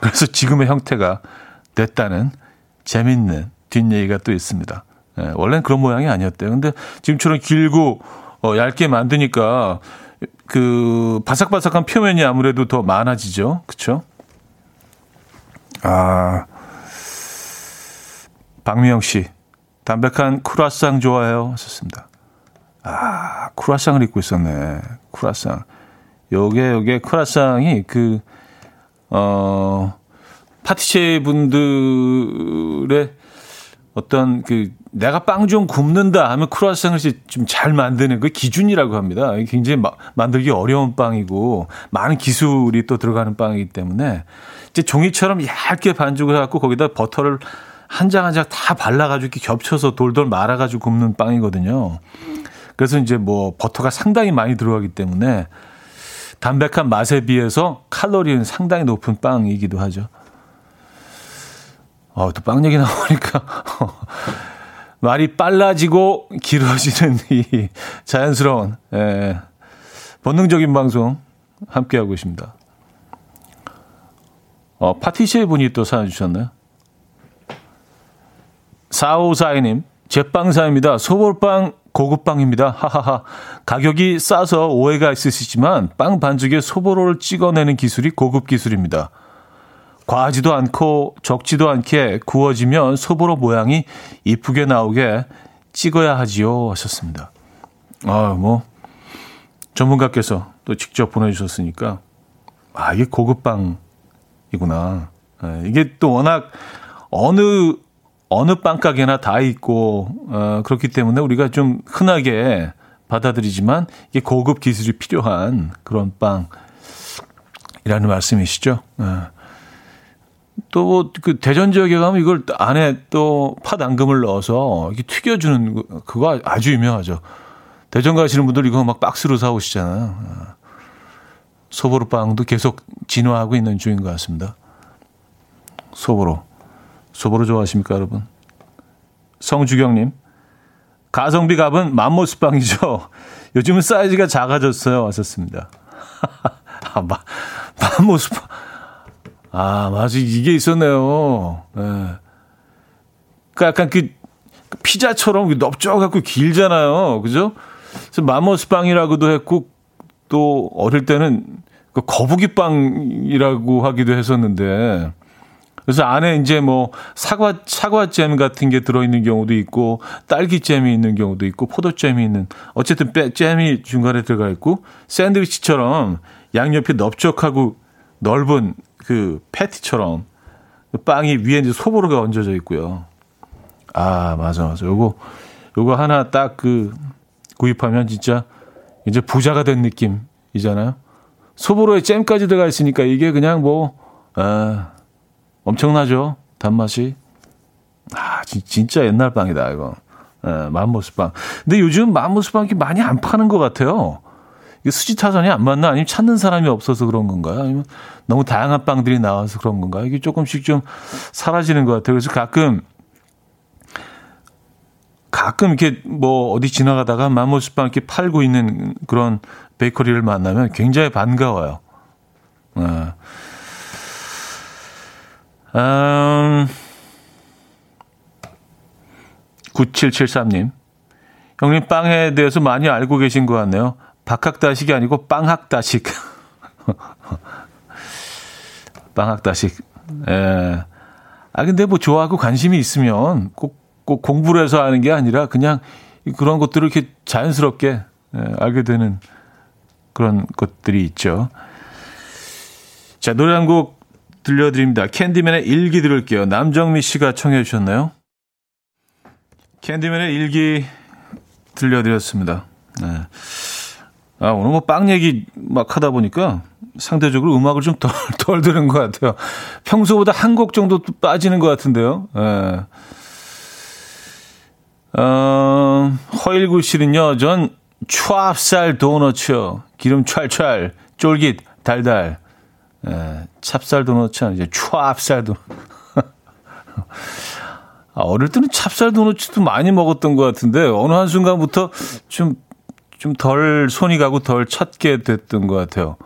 A: 그래서 지금의 형태가 됐다는 재밌는 뒷얘기가 또 있습니다. 예, 원래는 그런 모양이 아니었대요. 근데 지금처럼 길고 어, 얇게 만드니까 그 바삭바삭한 표면이 아무래도 더 많아지죠. 그렇죠? 아 박미영 씨 담백한 쿠라상 좋아해요. 하셨습니다. 아 쿠라상을 입고 있었네. 쿠라상. 요게 요게 쿠라상이 그 어 파티셰 분들의 어떤 그 내가 빵 좀 굽는다 하면 크루아상을 좀 잘 만드는 그 기준이라고 합니다. 굉장히 마, 만들기 어려운 빵이고 많은 기술이 또 들어가는 빵이기 때문에 이제 종이처럼 얇게 반죽을 해갖고 거기다 버터를 한 장 한 장 다 발라가지고 이렇게 겹쳐서 돌돌 말아가지고 굽는 빵이거든요. 그래서 이제 뭐 버터가 상당히 많이 들어가기 때문에 담백한 맛에 비해서 칼로리는 상당히 높은 빵이기도 하죠. 어, 또 빵 얘기 나오니까 말이 빨라지고 길어지는 이 자연스러운 예, 본능적인 방송 함께하고 있습니다. 어, 파티시에 분이 또 사연 주셨나요? 4542님, 제빵사입니다. 소볼빵 고급빵입니다. 하하하. 가격이 싸서 오해가 있으시지만 빵 반죽에 소보로를 찍어내는 기술이 고급 기술입니다. 과하지도 않고 적지도 않게 구워지면 소보로 모양이 이쁘게 나오게 찍어야 하지요. 하셨습니다. 아, 뭐, 전문가께서 또 직접 보내주셨으니까, 아, 이게 고급빵이구나. 아, 이게 또 워낙 어느, 어느 빵가게나 다 있고, 어, 그렇기 때문에 우리가 좀 흔하게 받아들이지만, 이게 고급 기술이 필요한 그런 빵이라는 말씀이시죠. 아. 또 그 대전 지역에 가면 이걸 안에 또 팥앙금을 넣어서 이렇게 튀겨주는 그거 아주 유명하죠. 대전 가시는 분들 이거 막 박스로 사오시잖아요. 소보로 빵도 계속 진화하고 있는 중인 것 같습니다. 소보로. 소보로 좋아하십니까, 여러분? 성주경님. 가성비 값은 맘모스 빵이죠. 요즘은 사이즈가 작아졌어요. 왔었습니다. 아, 마, 맘모스 빵. 아, 맞아. 이게 있었네요. 예. 그 약간 그 피자처럼 넓적갖고 길잖아요. 그죠? 그래서 마모스빵이라고도 했고 또 어릴 때는 그 거북이빵이라고 하기도 했었는데 그래서 안에 이제 뭐 사과 사과잼 같은 게 들어 있는 경우도 있고 딸기잼이 있는 경우도 있고 포도잼이 있는 어쨌든 잼이 중간에 들어가 있고 샌드위치처럼 양옆이 넓적하고 넓은 그 패티처럼 빵이 위에 이제 소보루가 얹어져 있고요. 아, 맞아, 맞아. 요거, 요거 하나 딱 그 구입하면 진짜 이제 부자가 된 느낌이잖아요. 소보로에 잼까지 들어가 있으니까 이게 그냥 뭐, 아, 엄청나죠. 단맛이. 아, 지, 진짜 옛날 빵이다, 이거. 에, 맘모스빵. 근데 요즘 맘모스빵이 많이 안 파는 것 같아요. 이게 수지 타산이 안 맞나? 아니면 찾는 사람이 없어서 그런 건가요? 아니면 너무 다양한 빵들이 나와서 그런 건가요? 이게 조금씩 좀 사라지는 것 같아요. 그래서 가끔 가끔 이렇게 뭐 어디 지나가다가 맘모스빵 이렇게 팔고 있는 그런 베이커리를 만나면 굉장히 반가워요. 네. 음, 9773님. 형님 빵에 대해서 많이 알고 계신 것 같네요. 박학다식이 아니고 빵학다식. 빵학다식. 예. 아, 근데 뭐 좋아하고 관심이 있으면 꼭 꼭 공부를 해서 하는 게 아니라 그냥 그런 것들을 이렇게 자연스럽게 예, 알게 되는 그런 것들이 있죠. 자, 노래 한 곡 들려드립니다. 캔디맨의 일기 들을게요. 남정미 씨가 청해 주셨나요? 캔디맨의 일기 들려드렸습니다. 네. 아, 오늘 뭐 빵 얘기 막 하다 보니까 상대적으로 음악을 좀 덜, 덜 들은 것 같아요. 평소보다 한 곡 정도 빠지는 것 같은데요. 네. 어, 허일구 씨는요, 전 추압살 도너츠요. 기름 찰찰, 쫄깃, 달달. 에, 찹쌀 도너츠는 이제 추압살 도 아, 어릴 때는 찹쌀 도너츠도 많이 먹었던 것 같은데, 어느 한순간부터 좀, 좀 덜 손이 가고 덜 찾게 됐던 것 같아요.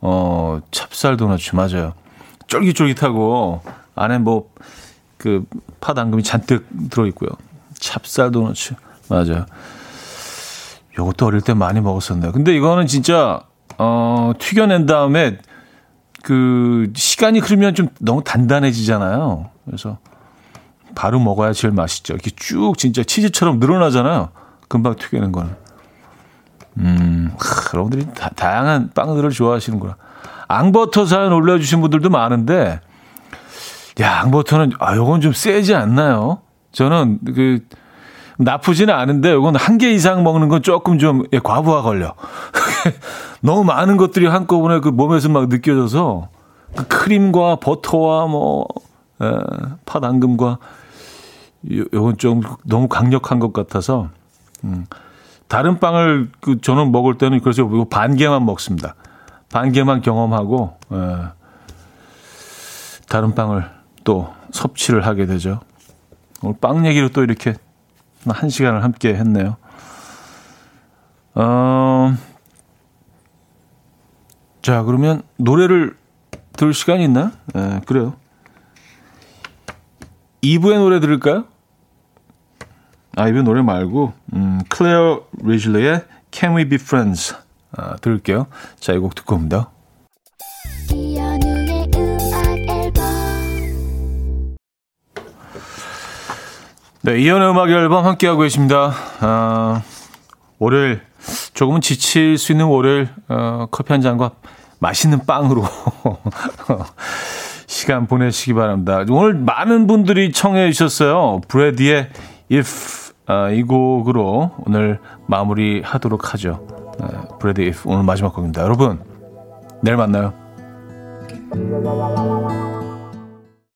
A: 어, 찹쌀 도너츠, 맞아요. 쫄깃쫄깃하고, 안에 뭐, 그, 파당금이 잔뜩 들어있고요. 찹쌀 도너츠. 맞아요. 요것도 어릴 때 많이 먹었었네요. 근데 이거는 진짜, 어, 튀겨낸 다음에 그 시간이 흐르면 좀 너무 단단해지잖아요. 그래서 바로 먹어야 제일 맛있죠. 이렇게 쭉 진짜 치즈처럼 늘어나잖아요. 금방 튀겨낸 거는. 음, 하, 여러분들이 다, 다양한 빵들을 좋아하시는구나. 앙버터 사연 올려주신 분들도 많은데, 야, 앙버터는, 아, 요건 좀 세지 않나요? 저는 그 나쁘지는 않은데 이건 한 개 이상 먹는 건 조금 좀 예, 과부하 걸려. 너무 많은 것들이 한꺼번에 그 몸에서 막 느껴져서 그 크림과 버터와 뭐 에, 예, 팥앙금과 요건 좀 너무 강력한 것 같아서 음. 다른 빵을 그 저는 먹을 때는 그래서 반 개만 먹습니다. 반 개만 경험하고 에, 예. 다른 빵을 또 섭취를 하게 되죠. 오늘 빵 얘기로 또 이렇게 한 시간을 함께 했네요. 어, 자, 그러면 노래를 들을 시간이 있나? 네, 그래요. 2부의 노래 들을까요? 아, 2부 노래 말고, 음, 클레어 리즐리의 Can We Be Friends 아, 들을게요. 자, 이 곡 듣고 옵니다. 네, 이현의 음악 앨범 함께하고 계십니다. 아, 월요일, 조금은 지칠 수 있는 월요일, 어, 커피 한 잔과 맛있는 빵으로 시간 보내시기 바랍니다. 오늘 많은 분들이 청해 주셨어요. 브래디의 If 아, 이 곡으로 오늘 마무리 하도록 하죠. 아, 브래디 If 오늘 마지막 곡입니다. 여러분, 내일 만나요.